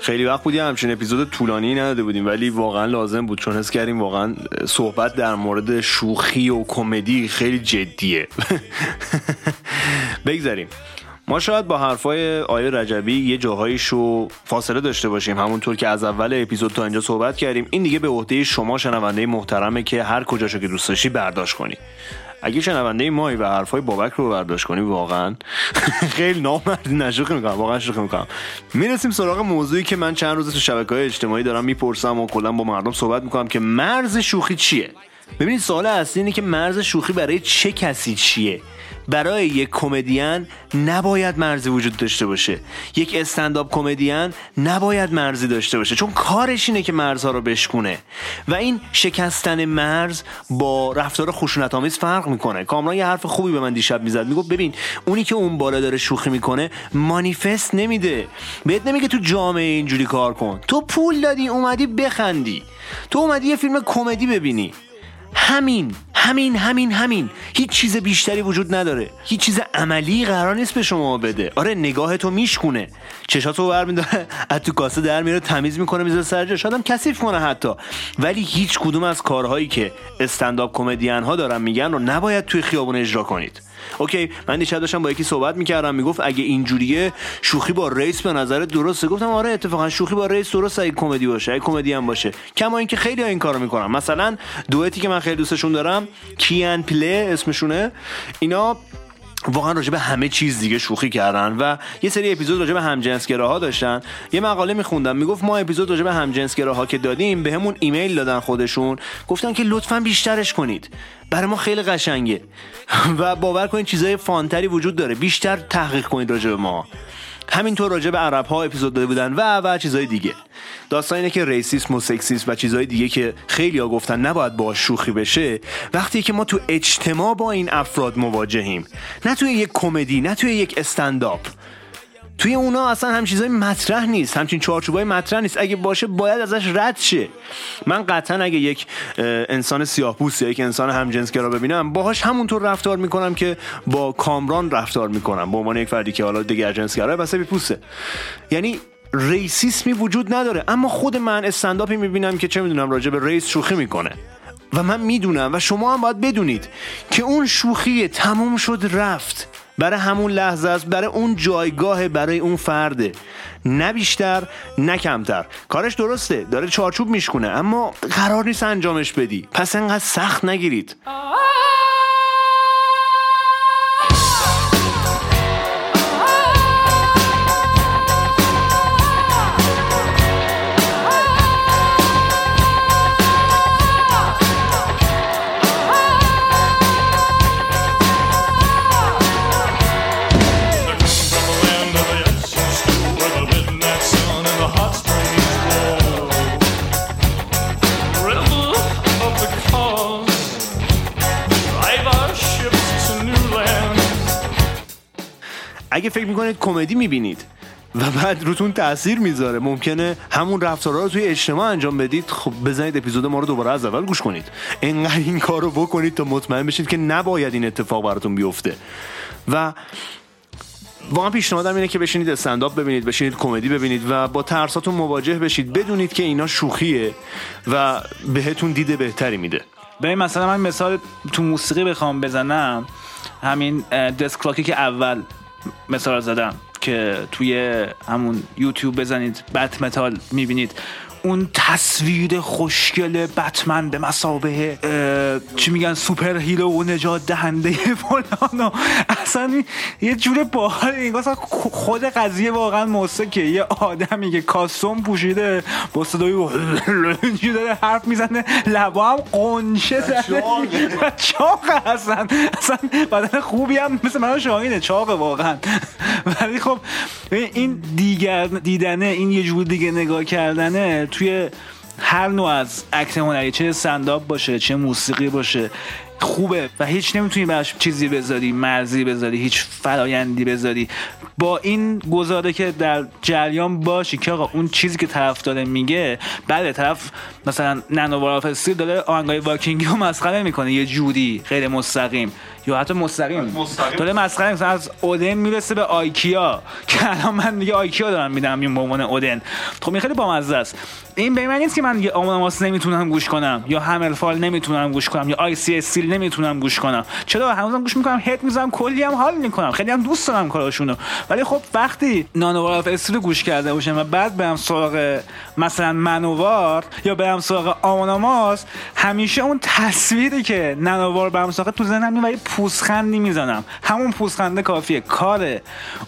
خیلی وقت بودی همچین اپیزود طولانی نداده بودیم ولی واقعا لازم بود چون حس کردیم واقعا صحبت در مورد شوخی و کمدی خیلی جدیه. بگذاریم. ما شاید با حرفای آیه رجبی یه جاهایشو فاصله داشته باشیم همونطور که از اول اپیزود تا اینجا صحبت کردیم. این دیگه به عهده شما شنونده محترمه که هر کجاشو که دوست داشتی برداشت کنی. اگه شنونده مایی و حرفای بابک رو برداشت کنی واقعا خیلی نامردی نشوخی می‌کنم واقعا شوخی می‌کنم. می‌رسیم سراغ موضوعی که من چند روز تو شبکه های اجتماعی دارم می‌پرسم و کلا با مردم صحبت می‌کنم که مرز شوخی چیه؟ ببینید سوال اصلی اینه که مرز شوخی برای چه کسی چیه؟ برای یک کمدین نباید مرزی وجود داشته باشه. یک استنداپ کمدین نباید مرزی داشته باشه. چون کارش اینه که مرزها رو بشکونه. و این شکستن مرز با رفتار خشونت فرق می‌کنه. کامران یه حرف خوبی به من دیشب می‌زد. می‌گفت ببین اونی که اون بالا داره شوخی می‌کنه مانیفست نمیده. بهت نمیگه تو جامعه اینجوری کار کن. تو پول دادی اومدی بخندی. تو اومدی یه فیلم کمدی ببینی. همین همین همین همین. هیچ چیز بیشتری وجود نداره. هیچ چیز عملی قرار نیست به شما بده. آره نگاه تو میشکونه. چشاتو ور میداره از تو کاسه در میاره تمیز می‌کنه می‌ذاره سر جاش آدم کثیف کنه حتی. ولی هیچ کدوم از کارهایی که استنداپ کمدین ها دارن میگن رو نباید توی خیابون اجرا کنید. اوکی من دیشب داشتم با یکی صحبت می‌کردم می‌گفت اگه اینجوریه شوخی با ریس به نظر درسته؟ گفتم آره اتفاقا شوخی با ریس درسته اگه کمدی باشه اگه کمدی هم باشه. کما اینکه خیلی ها این کارو می‌کنن. مثلا دوئتی که من خیلی دوستشون دارم کیان پلی اسمشونه. اینا واقعا راجع به همه چیز دیگه شوخی کردن و یه سری اپیزود راجع به همجنسگراها داشتن. یه مقاله میخوندم می‌گفت ما اپیزود راجع به همجنسگراها که دادیم بهمون ایمیل دادن خودشون گفتن که لطفا بیشترش کنید. برای ما خیلی قشنگه. و باور کنید چیزای فانتری وجود داره. بیشتر تحقیق کنید راجع به ما. همینطور راجع به عرب ها اپیزود داده بودن و و چیزای دیگه. داستان اینه که ریسیسم و سکسیسم و چیزهای دیگه که خیلی ها گفتن نباید با شوخی بشه وقتی که ما تو اجتماع با این افراد مواجهیم. نه توی یک کمدی نه توی یک استنداپ. توی اونا اصلا هم چیزای مطرح نیست همچین چارچوبای مطرح نیست. اگه باشه باید ازش رد شه. من قطعا اگه یک انسان سیاه یا یک انسان همجنسگرا ببینم باهاش همونطور رفتار می‌کنم که با کامران رفتار می‌کنم. به عنوان یک فردی که حالا دیگر جنسگرا بس پوسته. یعنی ریسیسمی وجود نداره. اما خود من استنداپی می‌بینم که چه می‌دونم راجع به ریس شوخی می‌کنه. و من می‌دونم و شما هم باید بدونید که اون شوخی تموم شد رفت. برای همون لحظه است برای اون جایگاه برای اون فرده. نه بیشتر نه کمتر. کارش درسته داره چارچوب میشکونه اما قرار نیست انجامش بدی. پس انقدر سخت نگیرید. اگه فکر می‌کنید کمدی می‌بینید و بعد روتون تاثیر می‌ذاره ممکنه همون رفتارها رو توی اجتماع انجام بدید. خب بزنید اپیزود ما رو دوباره از اول گوش کنید. انقدر این کار رو بکنید تا مطمئن بشید که نباید این اتفاق براتون بیفته. و واقعا پیشنهادم اینه که بشینید استنداپ ببینید بشینید کمدی ببینید و با ترساتون مواجه بشید. بدونید که اینا شوخیه و بهتون دید بهتری میده. ببین مثلا من مثال تو موسیقی بخوام بزنم. همین اه، Dethklok ی که اول مثال زدم که توی همون یوتیوب بزنید Batmetal می‌بینید. اون تصویر خوشگل بتمن به مثابه چی میگن superhero و نجات دهنده فلان اصلا یه جور باحال اصلا خود قضیه واقعا موسیقی یه آدمی که costume پوشیده با صدای داره حرف می‌زنه لبا هم غنچه زده. و چاقه اصلا. اصلا بدن خوبی هم مثل من شاهینه. چاقه واقعا. ولی خب این دیگر دیدنه این یه جور دیگه نگاه کردنه توی هر نوع از اکت هنری چه استنداپ باشه چه موسیقی باشه خوبه و هیچ نمی‌تونی براش چیزی بذاری مرزی بذاری هیچ فرایندی بذاری. با این گزاره که در جریان باشی که آقا اون چیزی که طرف داره میگه بعد طرف مثلا Nanowar of Steel داره آهنگای وایکینگی رو مسخره می‌کنه یه جوری غیر مستقیم. یا حتی مستقیم. داره مسخره مثلا از اودن می‌رسه به IKEA. که الان من دیگه IKEA دارم میدم این به عنوان اودن. خب این خیلی بامزه است. این به معنی نیست که من دیگه Amon Amarth نمی‌تونم گوش کنم. یا HammerFall نمی‌تونم گوش کنم. یا Icy Steel نمی‌تونم گوش کنم. چرا؟ هنوزم گوش می‌کنم head می‌زنم کلی هم حال می‌کنم. خیلی هم دوست دارم کاراشونو. ولی خب وقتی Nanowar of رو گوش کرده باشم و بعد برم سراغ مثلا منوار یا برم سراغ آموناماس همیشه اون تصویری که نانوار برم سراغ تو میاد و یه پوزخندی می‌زنم. همون پوزخنده کافیه. کار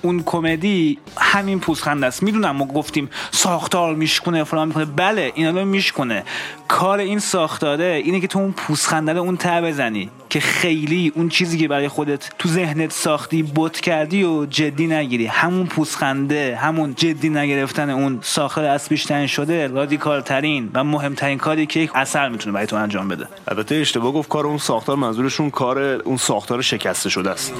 اون کمدی همین پوزخنده است. می‌دونم ما گفتیم ساختار میشکنه فلان می‌کنه. بله اینا رو میشکنه کار این ساختاره اینه که تو اون پوزخنده رو اون ته بزنی. که خیلی اون چیزی که برای خودت تو ذهنت ساختی بت کردی و جدی نگیری. همون پوزخنده همون جدی نگرفتن اون ساختار اصلیش تعیین شده رادیکال ترین و مهمترین کاری که یک اثر می‌تونه برای تو انجام بده. البته اشتباه گفت کار اون ساختار منظورشون کار اون ساختار شکسته شده است.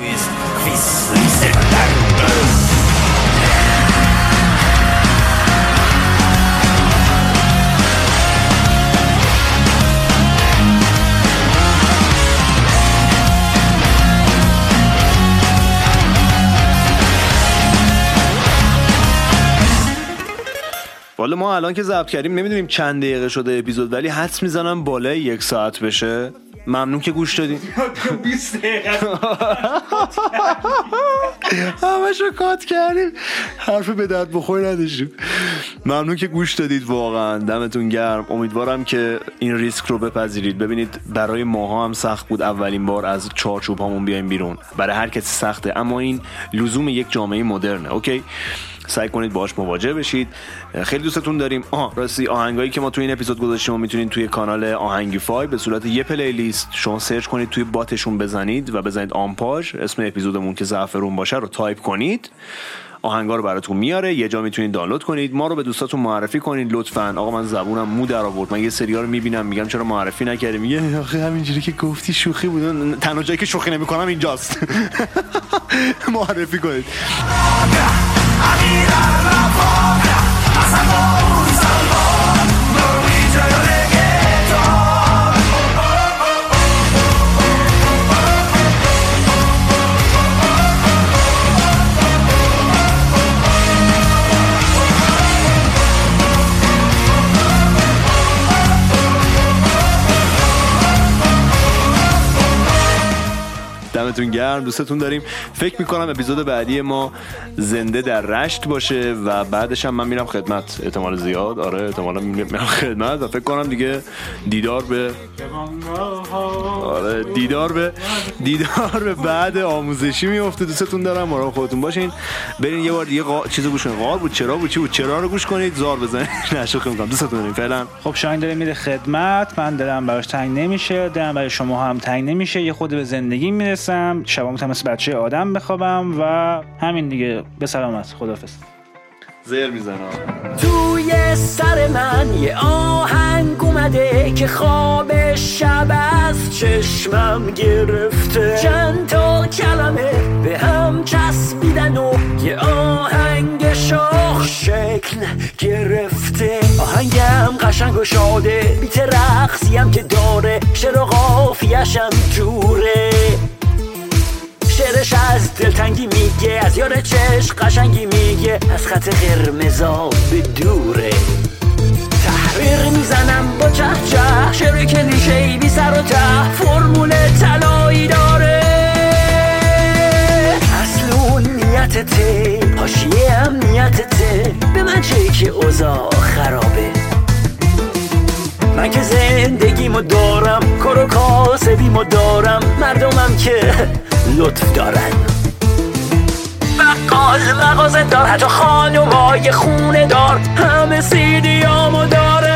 والا ما الان که ضبط کردیم نمی‌دونیم چند دقیقه شده اپیزود ولی حدس می‌زنم بالای یک ساعت بشه. ممنون که گوش دادین. 20 دقیقه. کات کردیم حرف به درد بخور نداشتیم. ممنون که گوش دادید واقعا. دمتون گرم. امیدوارم که این ریسک رو بپذیرید. ببینید برای ماها هم سخت بود اولین بار از چارچوب همون بیایم بیرون. برای هر کسی سخته. اما این لزوم یک جامعه مدرنه اوکی؟ سعی کنید باهاش مواجه بشید. خیلی دوستتون داریم. آها راستی آهنگایی که ما توی این اپیزود گذاشتیم و می‌تونید توی کانال آهنگیفای به صورت یه playlist شما سرچ کنید توی bot شون بزنید و بزنید آمپاژ اسم اپیزودمون که زعفرون باشه رو تایپ کنید. آهنگا رو براتون میاره یه جا می‌تونید دانلود کنید. ما رو به دوستاتون معرفی کنید لطفا. آقا من زبونم مو در آورد. من یه سریال رو می‌بینم میگم چرا معرفی نکردیم. میگه آخه همینجوری که گفتی شوخی بود. تنها جایی که شوخی نمی‌کنم اینجاست. معرفی کنید. a mirar la foca, pasando دمتون گرم دوستتون داریم. فکر می‌کنم اپیزود بعدی ما زنده در رشت باشه و بعدش هم من میرم خدمت. احتمال زیاد. آره احتمالا میرم خدمت و فکر کنم دیگه دیدار به آره دیدار به دیدار به بعد آموزشی میفته دوستتون دارم. مراقب خودتون باشین. برین یه بار دیگه قا... چیزو گوش کنید قار بود چرا بود چی بود؟ چرا رو گوش کنید؟ زار بزنید. نه شوخی می‌کنم. دوستتون داریم. فعلا. خب شاین داره میره خدمت. من دلم براش تنگ نمیشه. دلم برای شما هم تنگ نمیشه. یه خود به زندگی می‌رسم. شبا می‌تونم مثل بچه آدم بخوابم و همین دیگه. به سلامت خدافظ زیر می‌زنم. توی سر من یه آهنگ اومده که خواب شب از چشمم گرفته. چند تا کلمه به هم چسبیدن و یه آهنگ شاخ شکل گرفته. آهنگم قشنگ و شاده بیت رقصیم که داره و قافیه‌شم جوره. شعرش از دلتنگی میگه از یار چشم قشنگی میگه. از خط قرمزا به دوره تحریر می‌زنم با چه چه شعر کلیشه بی سر و ته فرمول طلایی داره. اصل نیتته حاشیه هم نیتته به من چه که اوضاع خرابه. من که زندگیمو دارم کار و کاسبیمو دارم مردمم که لطف دارن. بقال مغازه دار حتی خانومای خونه دار همه سیدیامو داره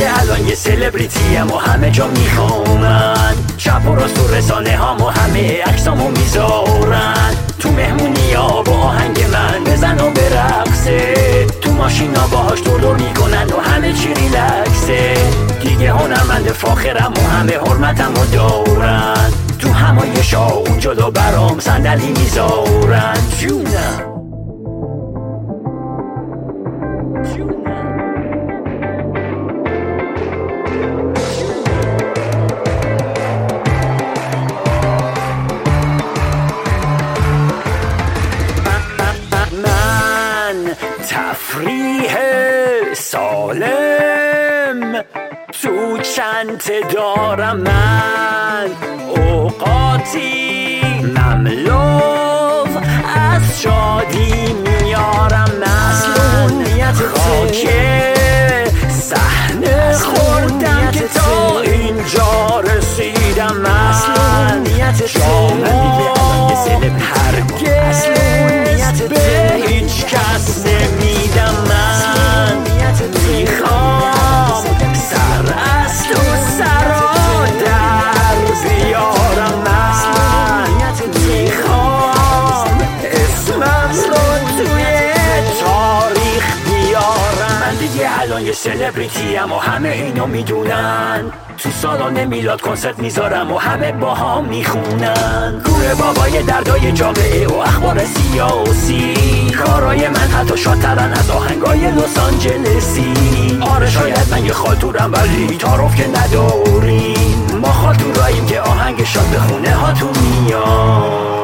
دیگه الان یه سلبریتیم و همه جا میخوامن شب و راست تو رسانه هامو همه عکسامو می‌ذارن. تو مهمونی ها با آهنگ من بزن و برقصه. تو ماشینا باهاش دور دور می‌کنن و همه چی ریلکسه. دیگه هنرمند فاخرم و همه حرمتم و دارن. تو همایش ها اونجا دو برام صندلی می‌ذارن. جونم. تفریح سالم. تو چند دارم من اوقاتی مملو از شادی میارم من. خاک صحنه خوردم که تا اینجا رسیدم من. شما هرگز به هیچ کس نمیدم. سلبریتی و همه اینو می‌دونن. تو سالن میلاد کنسرت می‌ذارم و همه با هم می‌خونن. گوره بابای دردای جامعه و اخبار سیاسی. کارای من حتی شادترن از آهنگای لس آنجلسی. آره شاید من یه خالتورم ولی تعارف که نداریم. ما خالتوراییم که آهنگ شاد به خونه هاتون میاد.